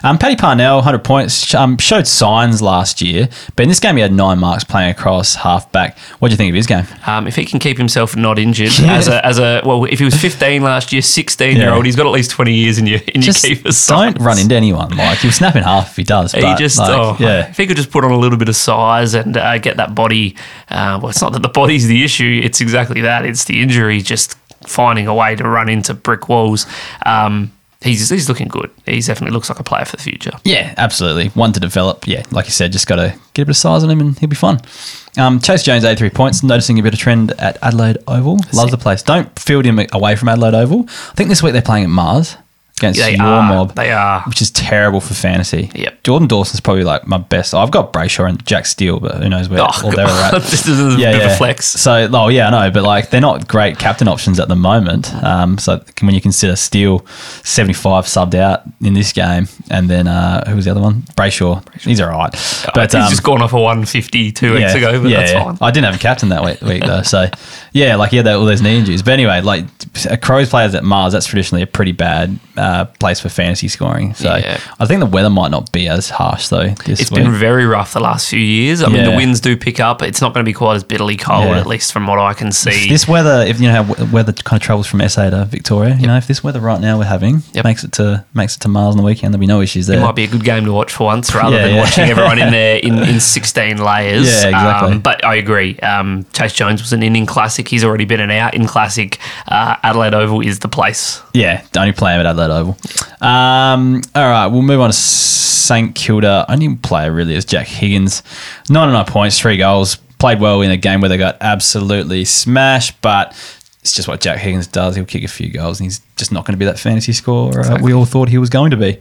Um, Paddy Parnell, 100 points. Um, showed signs last year, but in this game he had nine marks playing across half back. What do you think of his game? Um, if he can keep himself not injured as a as a well, if he was 15 last year, 16 year old, he's got at least 20 years in your in your Just keepers. don't run into anyone. Like he'll snap in half if he does. He just, like, oh, yeah. If he could just put on a little bit of size and uh, get that body, uh, well, it's not that the body's the issue. It's exactly that. It's the injury, just finding a way to run into brick walls. Um, he's he's looking good. He definitely looks like a player for the future. Yeah, absolutely. One to develop. Yeah, like you said, just got to get a bit of size on him and he'll be fun. Um, Chase Jones, 83 points. Noticing a bit of trend at Adelaide Oval. Loves the place. Don't field him away from Adelaide Oval. I think this week they're playing at Mars against They your are. mob. They are. Which is terrible for fantasy. Yep. Jordan Dawson's probably like my best. I've got Brayshaw and Jack Steele, but who knows where Oh, all they're at. this is a bit of a flex. So, oh yeah, I know, but like they're not great captain options at the moment. Um, so when you consider Steele, seventy-five subbed out in this game, and then uh, who was the other one? Brayshaw. He's all right, but he's um, just gone off a 150 two weeks ago, but yeah, that's yeah. fine. I didn't have a captain that week, week though, so yeah, like he had that, all those knee injuries. But anyway, like Crows players at Mars, that's traditionally a pretty bad uh, place for fantasy scoring. So Yeah. I think the weather might not be as harsh though. This It's week. been very rough the last few years. I mean, the winds do pick up. It's not going to be quite as bitterly cold, Yeah. at least from what I can see. this weather, if you know how weather kind of travels from SA to Victoria, you know, if this weather right now we're having Yep. makes it to makes it to Mars on the weekend, there'll be no issues there. it might be a good game to watch for once, rather Yeah, than yeah. watching everyone in there in, in 16 layers. Yeah, exactly. Um, but I agree. Um, Chase Jones was an inning classic. He's already been an out in classic. Uh, Adelaide Oval is the place. Yeah, the only play him at Adelaide Oval. Um, all right, we'll move on to St Kilda. Only player really is Jack Higgins. 99 points, three goals. Played well in a game where they got absolutely smashed, but it's just what Jack Higgins does. He'll kick a few goals and he's just not going to be that fantasy scorer uh, we all thought he was going to be.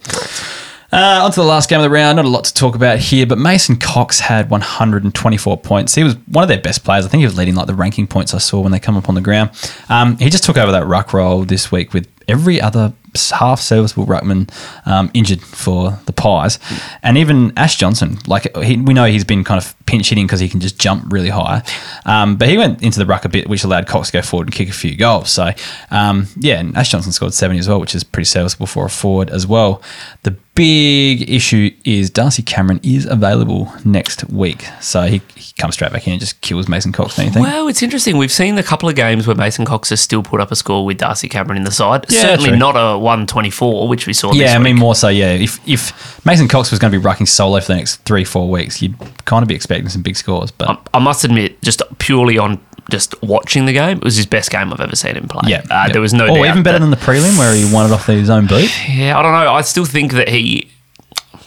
Uh, on to the last game of the round. Not a lot to talk about here, but Mason Cox had 124 points. He was one of their best players. I think he was leading like the ranking points I saw when they come up on the ground. Um, he just took over that ruck role this week with every other half serviceable ruckman um, injured for the Pies, and even Ash Johnson. Like he, we know he's been kind of pinch hitting because he can just jump really high, um, but he went into the ruck a bit, which allowed Cox to go forward and kick a few goals. So um, yeah, and Ash Johnson scored 70 as well, which is pretty serviceable for a forward as well. The big issue is Darcy Cameron is available next week, so he, he comes straight back in and just kills Mason Cox. Think? Well, it's interesting. We've seen a couple of games where Mason Cox has still put up a score with Darcy Cameron in the side. Yeah, Certainly true. not a 124, which we saw this Yeah, I mean more so. Yeah, if if Mason Cox was going to be rucking solo for the next three four weeks, you'd kind of be expecting some big scores. But I, I must admit, just purely on just watching the game, it was his best game I've ever seen him play. yeah, uh, yeah. there was no doubt even better that- than the prelim where he won it off his own boot. Yeah, I don't know. I still think that he.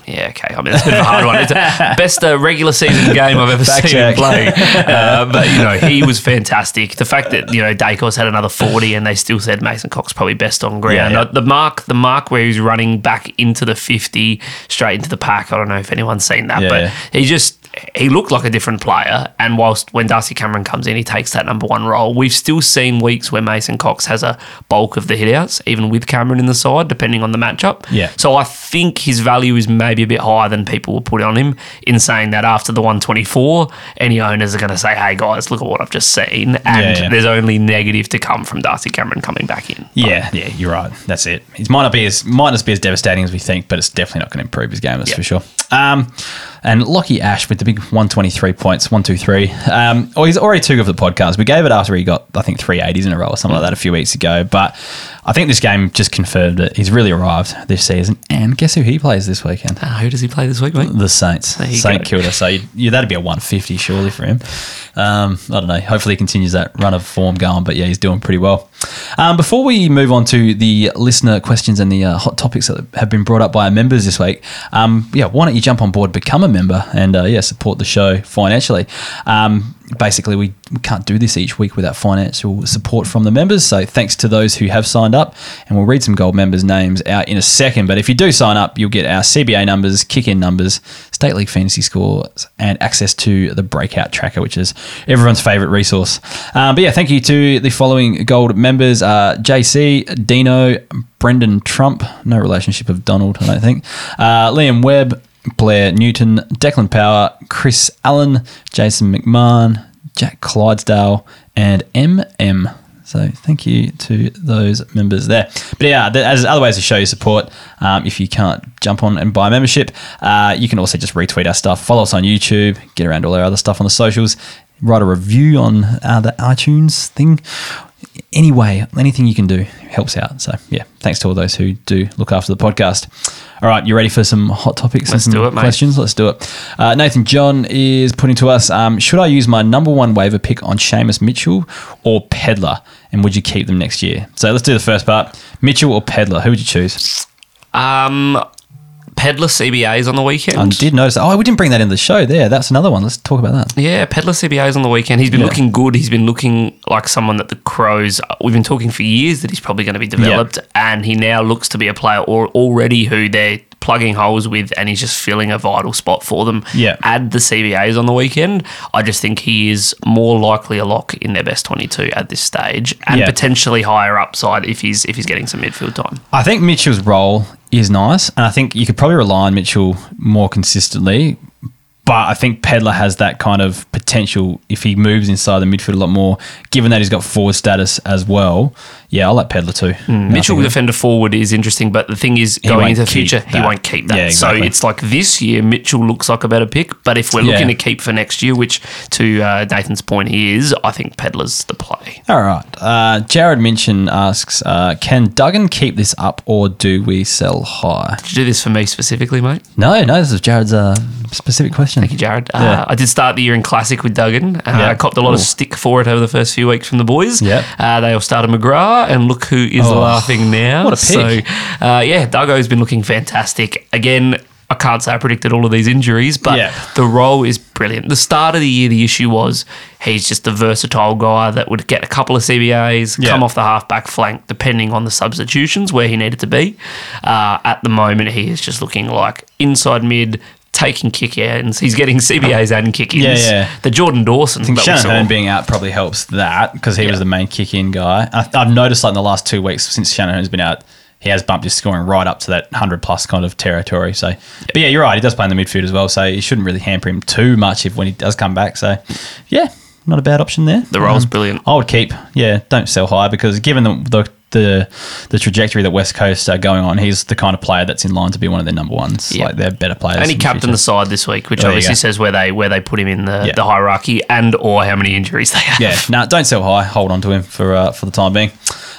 Yeah, okay. I mean, it's of a hard one. It's a best uh, regular season game I've ever seen him play. Uh, but you know, he was fantastic. The fact that you know Daicos had another forty, and they still said Mason Cox probably best on ground. Yeah, yeah. The mark, the mark where he's running back into the fifty, straight into the pack. I don't know if anyone's seen that, Yeah, but he just he looked like a different player. And whilst when Darcy Cameron comes in, he takes that number one role. We've still seen weeks where Mason Cox has a bulk of the hitouts, even with Cameron in the side, depending on the matchup. Yeah. So I think his value is maybe a bit higher than people will put on him in saying that after the 124, any owners are going to say, hey guys, look at what I've just seen. And Yeah, yeah. there's only negative to come from Darcy Cameron coming back in. Yeah, yeah, you're right. That's it. It might not be as might not be as devastating as we think, but it's definitely not going to improve his game. That's Yeah. for sure. Um, and Lockie Ash with the big 123 points, one, two, three. Um, oh, he's already good for the podcast. We gave it after he got, I think, 380s in a row or something like that a few weeks ago. But I think this game just confirmed that he's really arrived this season. And guess who he plays this weekend? Uh, who does he play this week, mate? The Saints, Saint go. Kilda. So you, you, that'd be a 150 surely for him. Um, I don't know. Hopefully he continues that run of form going. But yeah, he's doing pretty well. Um, before we move on to the listener questions and the uh, hot topics that have been brought up by our members this week, um, yeah, why don't you jump on board, become a member, and uh, yeah, support the show financially. Um, basically, we, can't do this each week without financial support from the members. So thanks to those who have signed up, and we'll read some gold members' names out in a second. But if you do sign up, you'll get our CBA numbers, kick-in numbers, state league fantasy scores, and access to the breakout tracker, which is everyone's favorite resource. Um, but yeah, thank you to the following gold members: uh, JC, Dino, Brendan Trump, no relationship of Donald, I don't think. Uh, Liam Webb. Blair Newton, Declan Power, Chris Allen, Jason McMahon, Jack Clydesdale, and MM. So thank you to those members there. But yeah, th- as other ways to show your support, um, if you can't jump on and buy membership, uh, you can also just retweet our stuff, follow us on YouTube, get around all our other stuff on the socials, write a review on uh, the iTunes thing. Anyway, anything you can do helps out. So yeah, thanks to all those who do look after the podcast. All right, you ready for some hot topics Let's and some it, questions? Let's do it. Uh, Nathan John is putting to us: um, Should I use my number one waiver pick on Seamus Mitchell or Pedlar, and would you keep them next year? So let's do the first part: Mitchell or Pedlar. Who would you choose? Um, Pedlar CBAs on the weekend. I did notice. Oh, we didn't bring that into the show. There, that's another one. Let's talk about that. Yeah, Pedlar CBAs on the weekend. He's been Yeah. looking good. He's been looking like someone that the Crows. We've been talking for years that he's probably going to be developed, and he now looks to be a player al- already who they're plugging holes with, and he's just filling a vital spot for them. Yeah. Add the CBAs on the weekend. I just think he is more likely a lock in their best twenty-two at this stage, and Yeah. potentially higher upside if he's if he's getting some midfield time. I think Mitchell's role is nice, and I think you could probably rely on Mitchell more consistently. But I think Pedlar has that kind of potential if he moves inside the midfield a lot more, given that he's got forward status as well. Yeah, I like Pedlar too. Mm. Mitchell defender forward is interesting, but the thing is, going into the future, he won't keep that. Yeah, exactly. So it's like this year, Mitchell looks like a better pick. But if we're Yeah. looking to keep for next year, which to uh, Nathan's point he is, I think Pedlar's the play. All right. Uh, Jared Minchin asks, uh, can Duggan keep this up or do we sell high? Did you do this for me specifically, mate? No, no, this is Jared's uh, specific question. Thank you, Jared. Uh, Yeah. I did start the year in Classic with Duggan. Uh, Yeah. I copped a lot Cool. of stick for it over the first few weeks from the boys. Yeah. Uh, they all started McGrath, and look who is Oh, laughing now. what a pick. So, uh, yeah, Duggo's been looking fantastic. Again, I can't say I predicted all of these injuries, but Yeah. the role is brilliant. The start of the year, the issue was he's just a versatile guy that would get a couple of CBAs, Yeah. come off the halfback flank, depending on the substitutions where he needed to be. Uh, at the moment, he is just looking like inside mid. Taking kick ins, he's getting CBAs and kick ins. Yeah, yeah. The Jordan Dawson I think Shannon. Hurn being out probably helps that because he Yeah. was the main kick in guy. I, I've noticed like in the last two weeks since Shannon Hurn's been out, he has bumped his scoring right up to that 100 plus kind of territory. So, but yeah, you're right. He does play in the midfield as well. So, it shouldn't really hamper him too much if when he does come back. So, yeah, not a bad option there. The role's um, brilliant. I would keep, yeah, don't sell high because given the, the the the trajectory that West Coast are going on, he's the kind of player that's in line to be one of their number ones. Yeah. Like they're better players. and he in captained the future. side this week, which There obviously says where they where they put him in the, Yeah. the hierarchy and or how many injuries they have. Yeah, no, don't sell high. Hold on to him for uh, for the time being.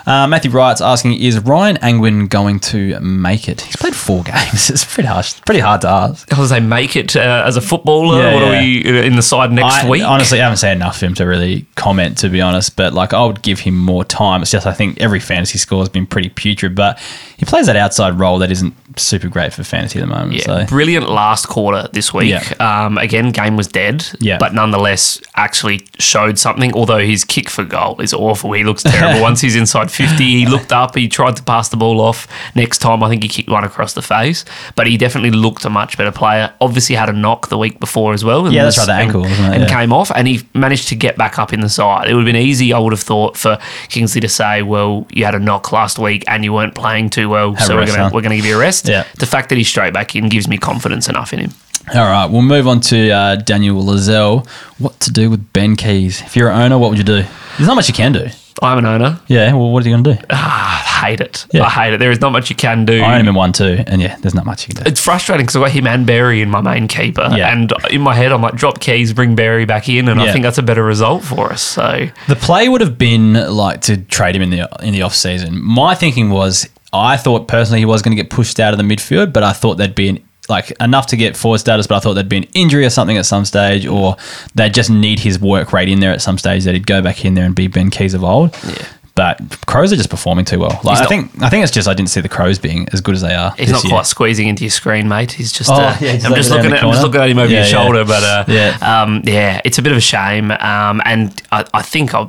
Uh, Matthew Wright's asking: Is Ryan Angwin going to make it? He's played four games. It's pretty harsh. Pretty hard to ask. Does they make it uh, as a footballer? Yeah, what yeah. are we uh, in the side next I week? honestly I haven't seen enough of him to really comment, to be honest. But like, I would give him more time. It's just I think every fantasy score has been pretty putrid, but he plays that outside role that isn't super great for fantasy at the moment. Yeah, So brilliant last quarter this week. Yeah. Um, again, game was dead. Yeah. but nonetheless, actually showed something. Although his kick for goal is awful. He looks terrible. Once he's inside fifty, he looked up. He tried to pass the ball off. Next time, I think he kicked one across the face. But he definitely looked a much better player. Obviously, had a knock the week before as well. and Yeah, that's was- right, the ankle, and, and Yeah. came off, and he managed to get back up in the side. It would have been easy, I would have thought, for Kingsley to say, "Well, you had a knock last week and you weren't playing too well, Have so we're we're gonna give you a rest." Yeah. The fact that he's straight back in gives me confidence enough in him. all right, we'll move on to uh, Daniel Lazelle. What to do with Ben Keays? If you're an owner, what would you do? There's not much you can do. I'm an owner. Yeah, well, what are you going to do? I hate it. Yeah. I hate it. There is not much you can do. I own him in one too, and yeah, there's not much you can do. it's frustrating because I've got him and Barry in my main keeper. Yeah. And in my head, I'm like, drop Keays, bring Barry back in. And Yeah. I think that's a better result for us. So, The play would have been like to trade him in the in the off season. My thinking was, I thought personally he was going to get pushed out of the midfield, but I thought there'd be an like enough to get forward status, but I thought there'd be an injury or something at some stage, or they'd just need his work rate in there at some stage that he'd go back in there and be Ben Keays of old. Yeah. But Crows are just performing too well. Like I not- think I think it's just I didn't see the Crows being as good as they are. he's not year. quite squeezing into your screen, mate. He's just. Oh, uh, yeah, I'm just over there in looking at. I'm just looking at him over Yeah, your yeah. shoulder, but uh, Yeah. um, yeah, it's a bit of a shame. Um, and I, I think i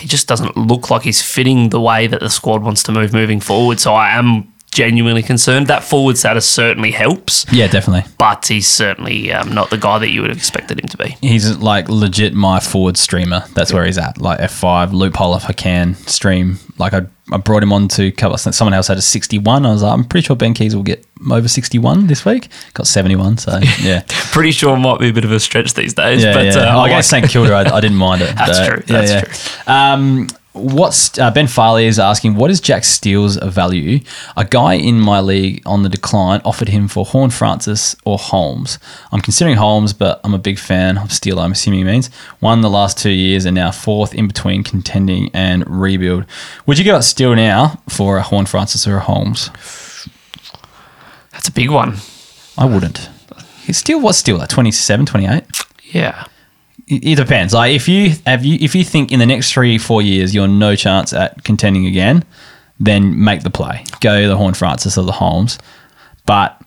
he just doesn't look like he's fitting the way that the squad wants to move moving forward. So I am genuinely concerned. That forward status certainly helps, Yeah, definitely. but he's certainly um, not the guy that you would have expected him to be. He's like legit my forward streamer. That's where he's at. Like F5 loophole if I can stream. Like I, I brought him on to cover. Someone else had a 61. I was like, I'm pretty sure Ben Keays will get over 61 this week. Got 71, so yeah. Pretty sure it might be a bit of a stretch these days. Yeah, but yeah. Uh, oh, I guess like- St Kilda, I, I didn't mind it. That's true, that's true. Um, what's uh, Ben Farley is asking? What is Jack Steele's value? A guy in my league on the decline offered him for Horne-Francis or Holmes. I'm considering Holmes, but I'm a big fan of Steele. I'm assuming he means won the last two years and now fourth in between contending and rebuild. Would you give up Steele now for a Horne-Francis or a Holmes? That's a big one. I wouldn't. He's still what's still like 27, 28? Yeah. It depends. Like if you have you if you think in the next three four years you're no chance at contending again, then make the play. Go the Horne-Francis or the Holmes. But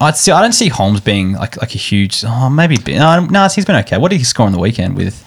I'd still I don't see Holmes being like like a huge. Oh, maybe no, no, he's been okay. What did he score on the weekend with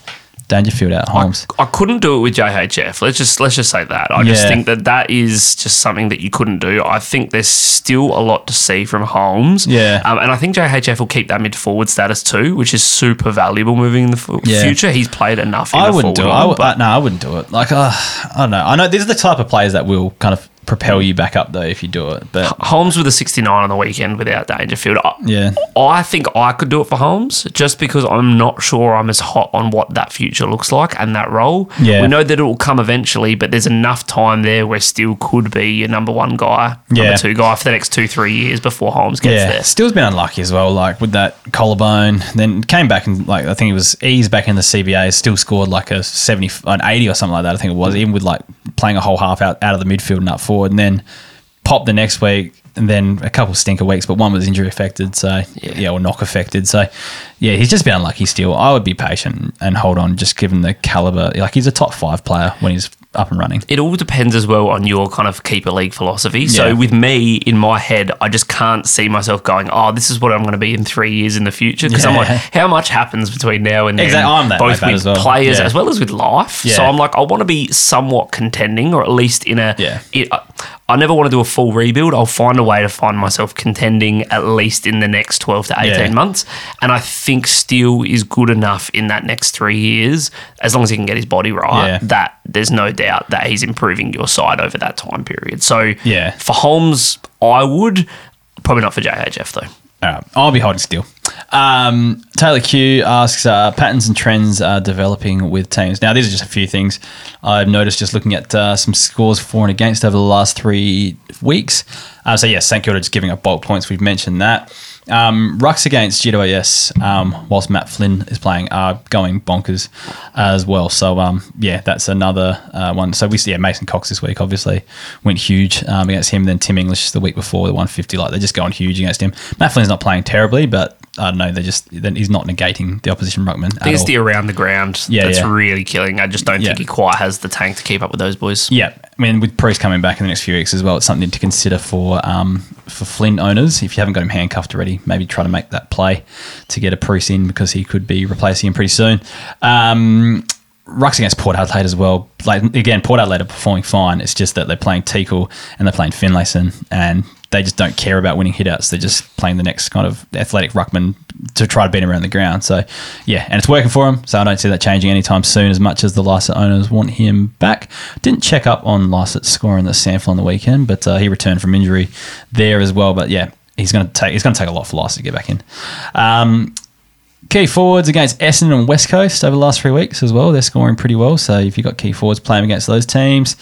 Dangerfield out Holmes? I couldn't do it with JHF. Let's just let's just say that. I just think that that is just something that you couldn't do. I think there's still a lot to see from Holmes. Yeah. um, and I think JHF will keep that mid forward status too, which is super valuable moving in the f- Yeah. future. He's played enough. In I wouldn't do it. I but- uh, no, I wouldn't do it. Like uh, I don't know. I know these are the type of players that will kind of propel you back up though if you do it. But Holmes with a 69 on the weekend without Dangerfield. I, yeah, I think I could do it for Holmes just because I'm not sure I'm as hot on what that future looks like and that role. Yeah. We know that it will come eventually, but there's enough time there where Steele could be your number one guy, number Yeah. two guy for the next two, three years before Holmes gets yeah. there. Steele's been unlucky as well. Like with that collarbone, then came back and like I think it was eased back in the CBA. Still scored like a seventy, an eighty or something like that. I think it was even with like playing a whole half out out of the midfield and up forward, and then pop the next week. And then a couple stinker weeks, but one was injury affected, so yeah, or knock affected. So yeah, he's just been unlucky. Still, I would be patient and hold on, just given the caliber. Like he's a top five player when he's up and running. It all depends as well on your kind of keeper league philosophy. So with me in my head, I just can't see myself going, "Oh, this is what I'm going to be in three years in the future." Because I'm like, how much happens between now and then? Exactly. I'm that both with as well. players Yeah. as well as with life. So I'm like, I want to be somewhat contending, or at least in a. Yeah. it- I- I never want to do a full rebuild. I'll find a way to find myself contending at least in the next 12 to 18 Yeah. months. And I think Steele is good enough in that next three years, as long as he can get his body right, Yeah. that there's no doubt that he's improving your side over that time period. So Yeah. for Holmes, I would. Probably not for JHF though. I'll be holding still. Um, Taylor Q asks uh, patterns and trends are developing with teams. Now, these are just a few things I've noticed just looking at uh, some scores for and against over the last three weeks. Uh, so, yes, St Kilda just giving up bulk points. We've mentioned that. Um, Rucks against GWS, um, whilst Matt Flynn is playing, are going bonkers as well. So, um, yeah, that's another uh, one. So, we see yeah, Mason Cox this week, obviously, went huge um, against him. Then Tim English the week before, the 150. Like, they're just going huge against him. Matt Flynn's not playing terribly, but I don't know. They're just, then he's not negating the opposition ruckman. I think it's the around the ground Yeah, that's yeah. really killing. I just don't Yeah. think he quite has the tank to keep up with those boys. Yeah, I mean, with Preuss coming back in the next few weeks as well, it's something to consider for um, for Flynn owners. If you haven't got him handcuffed already, maybe try to make that play to get a Preuss in because he could be replacing him pretty soon. Um, Rucks against Port Adelaide as well. Like again, Port Adelaide are performing fine. It's just that they're playing Teakle and they're playing Finlayson, and they just don't care about winning hitouts. They're just playing the next kind of athletic ruckman to try to beat him around the ground. So yeah, and it's working for him. So I don't see that changing anytime soon. As much as the Lycett owners want him back, didn't check up on Lycett's score in the sample on the weekend, but uh, he returned from injury there as well. But yeah, he's going to take he's going to take a lot for Lycett to get back in. Um, Key forwards against Essendon and West Coast over the last three weeks as well. They're scoring pretty well. So if you've got key forwards playing against those teams,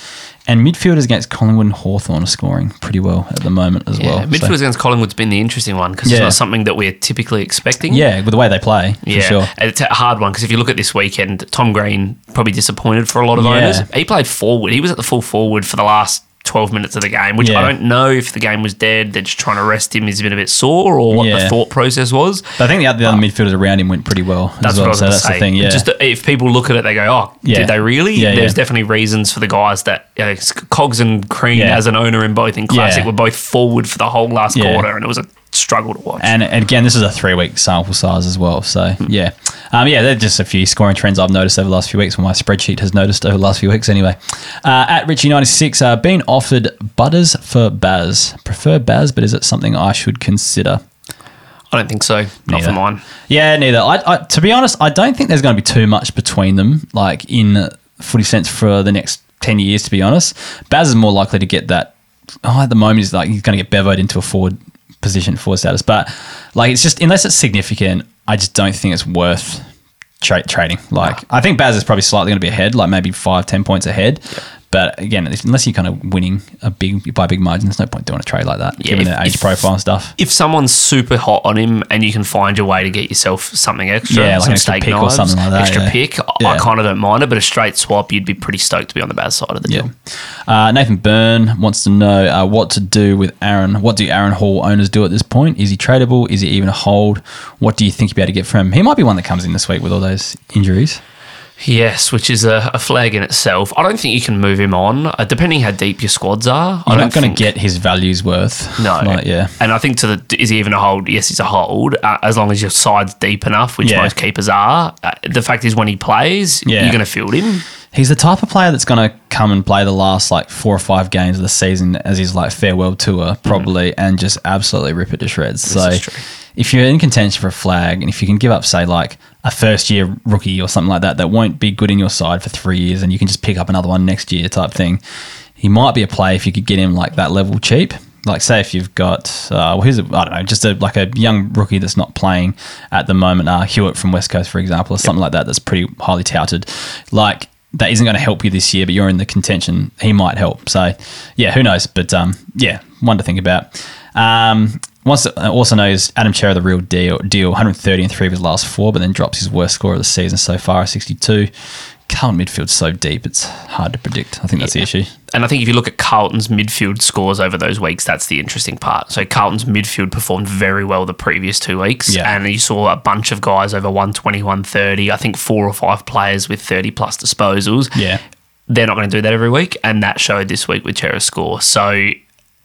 and midfielders against Collingwood and Hawthorn are scoring pretty well at the moment as Yeah, well. midfielders So- against Collingwood's been the interesting one because it's not something that we're typically expecting. yeah, with the way they play, for Yeah, sure. It's a hard one because if you look at this weekend, Tom Green probably disappointed for a lot of Yeah. owners. He played forward. He was at the full forward for the last 12 minutes of the game, which Yeah. I don't know if the game was dead. They're just trying to rest him. He's been a bit sore or what Yeah. the thought process was. But I think the other, the other midfielders around him went pretty well That's as well. what I was so going to that's say. the thing. Yeah, Just if people look at it, they go, "Oh, Yeah. did they really?" Yeah, There's definitely reasons for the guys that know, Cogs and Crean Yeah. as an owner in both in classic Yeah. were both forward for the whole last Yeah. quarter, and it was a struggle to watch. And, and again, this is a three week sample size as well. So, Hmm. yeah. Um, yeah, they're just a few scoring trends I've noticed over the last few weeks, or my spreadsheet has noticed over the last few weeks anyway. Uh, at Richie96, uh, being offered Butters for Baz. Prefer Baz, but is it something I should consider? I don't think so. Not Neither. for mine. Yeah, neither. I, I, to be honest, I don't think there's going to be too much between them, like in footy sense for the next 10 years, to be honest. Baz is more likely to get that. Oh, at the moment, he's like he's going to get bevoed into a forward position forward status. But like, it's just unless it's significant, I just don't think it's worth tra- trading. Like, I think Baz is probably slightly going to be ahead, like maybe five, ten points ahead. But again, unless you're kind of winning a big by a big margin, there's no point doing a trade like that, Yeah, given if- the age if- profile and stuff. If someone's super hot on him and you can find your way to get yourself something extra, Yeah, like an extra pick or something like that, extra yeah. pick, I- Yeah. I kind of don't mind it. But a straight swap, you'd be pretty stoked to be on the bad side of the Yeah. deal. Uh, Nathan Byrne wants to know uh, what to do with Aaron. What do Aaron Hall owners do at this point? Is he tradable? Is he even a hold? What do you think you'll be able to get from him? He might be one that comes in this week with all those injuries. Yes, which is a, a flag in itself. I don't think you can move him on, uh, depending how deep your squads are. I You're don't not going to get his values worth. No. Like, yeah. And I think to the is he even a hold? Yes, he's a hold uh, as long as your side's deep enough, which Yeah. most keepers are. Uh, the fact is, when he plays, Yeah. you're going to field him. He's the type of player that's going to come and play the last like four or five games of the season as his like farewell tour, probably, and just absolutely rip it to shreds. so, Mm. is true. if you're in contention for a flag, and if you can give up, say, like a first year rookie or something like that, that won't be good in your side for three years, and you can just pick up another one next year type thing, he might be a play if you could get him like that level cheap. Like, say, if you've got, uh, well, who's a, I don't know, just a, like a young rookie that's not playing at the moment, uh, Hewitt from West Coast, for example, or something like that, that's pretty highly touted. Like, that isn't going to help you this year, but you're in the contention. He might help. So, yeah, who knows? But um, yeah, one to think about. Um, to uh, also knows Adam Cerra the real deal. Deal 130 in three of his last four, but then drops his worst score of the season so far, 62. Carlton midfield's so deep, it's hard to predict. I think that's the issue. And I think if you look at Carlton's midfield scores over those weeks, that's the interesting part. So Carlton's midfield performed very well the previous two weeks. Yeah. And you saw a bunch of guys over 120, 130. I think four or five players with 30 plus disposals. Yeah. They're not going to do that every week. And that showed this week with Cerra's score. So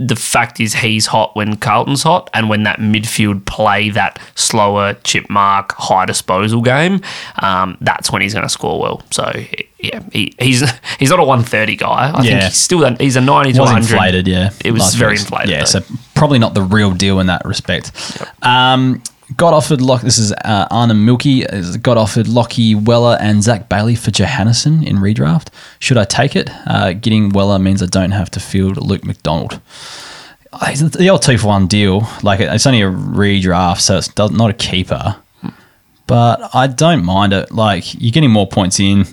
the fact is he's hot when Carlton's hot and when that midfield play that slower chip mark high disposal game um, that's when he's going to score well so yeah he, he's he's not a 130 guy I think Yeah. he's still he's a 90 to was 100 inflated, yeah. It was last very week's. inflated, Yeah, though. so probably not the real deal in that respect. Um, got offered Lock. This is uh, Arnhem Milky. Got offered Lockie Weller and Zach Bailey for Johannisen in redraft. Should I take it? Uh, getting Weller means I don't have to field Luke McDonald. Uh, The old two for one deal. Like it's only a redraft, so it's not a keeper. But I don't mind it. Like you're getting more points in.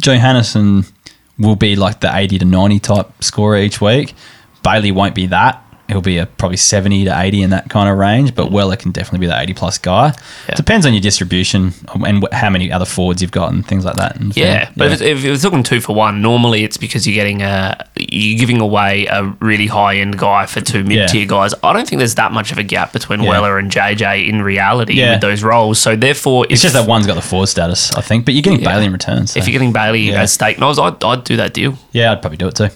Johannisen will be like the 80 to 90 type scorer each week. Bailey won't be that. He'll be a probably 70 to 80 in that kind of range, but Weller can definitely be the 80 plus guy. Yeah. Depends on your distribution and wh- how many other forwards you've got and things like that. And Yeah, but If, if you're talking two for one, normally it's because you're getting a you're giving away a really high end guy for two mid tier Yeah. guys. I don't think there's that much of a gap between Yeah. Weller and JJ in reality Yeah. with those roles. So therefore, it's just that one's got the forward status, I think, but you're getting Yeah. Bailey in return. So. if you're getting Bailey Yeah. as steak knives, I'd, I'd do that deal. Yeah, I'd probably do it too.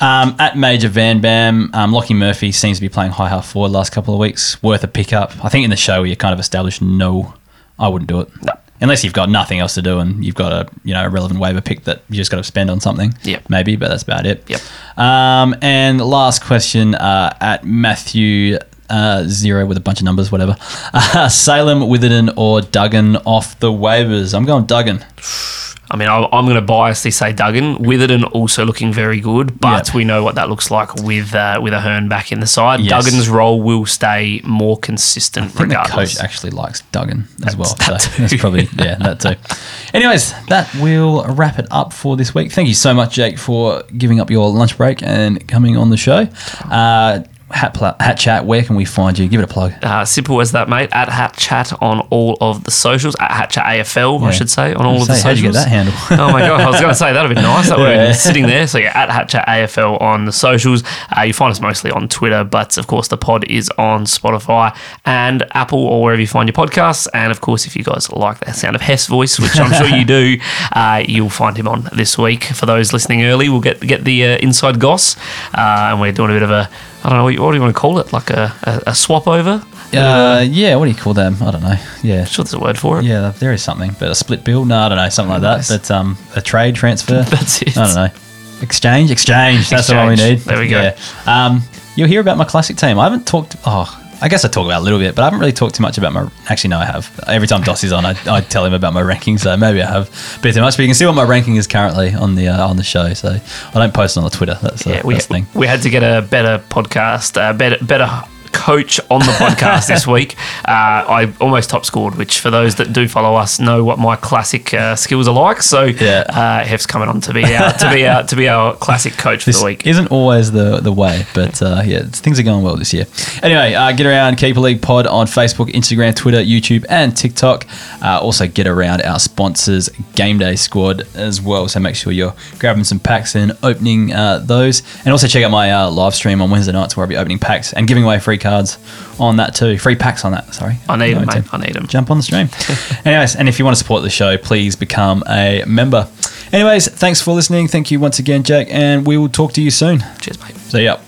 Um, at Major Van Bam, um, Lockie Murphy seems to be playing high half forward last couple of weeks. Worth a pickup. I think in the show you kind of established no, I wouldn't do it. No. Unless you've got nothing else to do and you've got a you know a relevant waiver pick that you just got to spend on something. Yep. Maybe, but that's about it. Yep. Um, and last question uh, at Matthew uh, zero with a bunch of numbers, whatever. Uh, Salem, Witherden, or Duggan off the waivers? I'm going Duggan. I mean, I, I'm going to biasly say Duggan. Witherden also looking very good, but Yep. we know what that looks like with uh, with a Hurn back in the side. Yes. Duggan's role will stay more consistent I think regardless. the coach actually likes Duggan as well. that so that's probably yeah, that too. Anyways, that will wrap it up for this week. Thank you so much, Jake, for giving up your lunch break and coming on the show. Uh, hat, pla- hat chat. Where can we find you? Give it a plug. Uh, simple as that, mate. At Hat Chat on all of the socials. At Hat Chat AFL, I Yeah. should say, on all of Say, the how'd you get that handle? oh my god, I was going to say that'd be nice. That would have Yeah. been sitting there. So yeah, at Hat Chat AFL on the socials. Uh, you find us mostly on Twitter, but of course the pod is on Spotify and Apple or wherever you find your podcasts. And of course, if you guys like the sound of Heff's voice, which I'm sure you do, uh, you'll find him on this week. For those listening early, we'll get get the uh, inside goss, uh, and we're doing a bit of a I don't know what, you- what do you want to call it, like a, a, a swap over. Uh, yeah, what do you call them? I don't know. Yeah. sure there's a word for it. Yeah, there is something, but a split bill? No, I don't know, something like that. But um, a trade transfer? That's it. I don't know. Exchange, exchange. That's the one we need. There we go. Yeah. Um, you'll hear about my classic team. I haven't talked. Oh, I guess I talk about it a little bit, but I haven't really talked too much about my. Actually, no, I have. Every time Doss is on, I, I tell him about my rankings. So maybe I have a bit too much. But you can see what my ranking is currently on the uh, on the show. So I don't post it on the Twitter. That's, Yeah, we, thing. we had to get a better podcast, uh, better better coach on the podcast this week. Uh, I almost top scored, which for those that do follow us know what my classic uh, skills are like. So Yeah. uh, Heff's coming on to be our, to be our, to be our classic coach for This the week. isn't always the the way, but uh, yeah, things are going well this year. Anyway, uh, get around Keeper League Pod on Facebook, Instagram, Twitter, YouTube, and TikTok. Uh, also, get around our sponsors, Game Day Squad, as well. So make sure you're grabbing some packs and opening uh, those. And also check out my uh, live stream on Wednesday nights where I'll be opening packs and giving away free cards on that too. Free packs on that. Sorry, I need them, mate. I need 'em. Jump on the stream. Anyways, and if you want to support the show, please become a member. Anyways, thanks for listening. Thank you once again, Jack, and we will talk to you soon. Cheers, mate. See ya.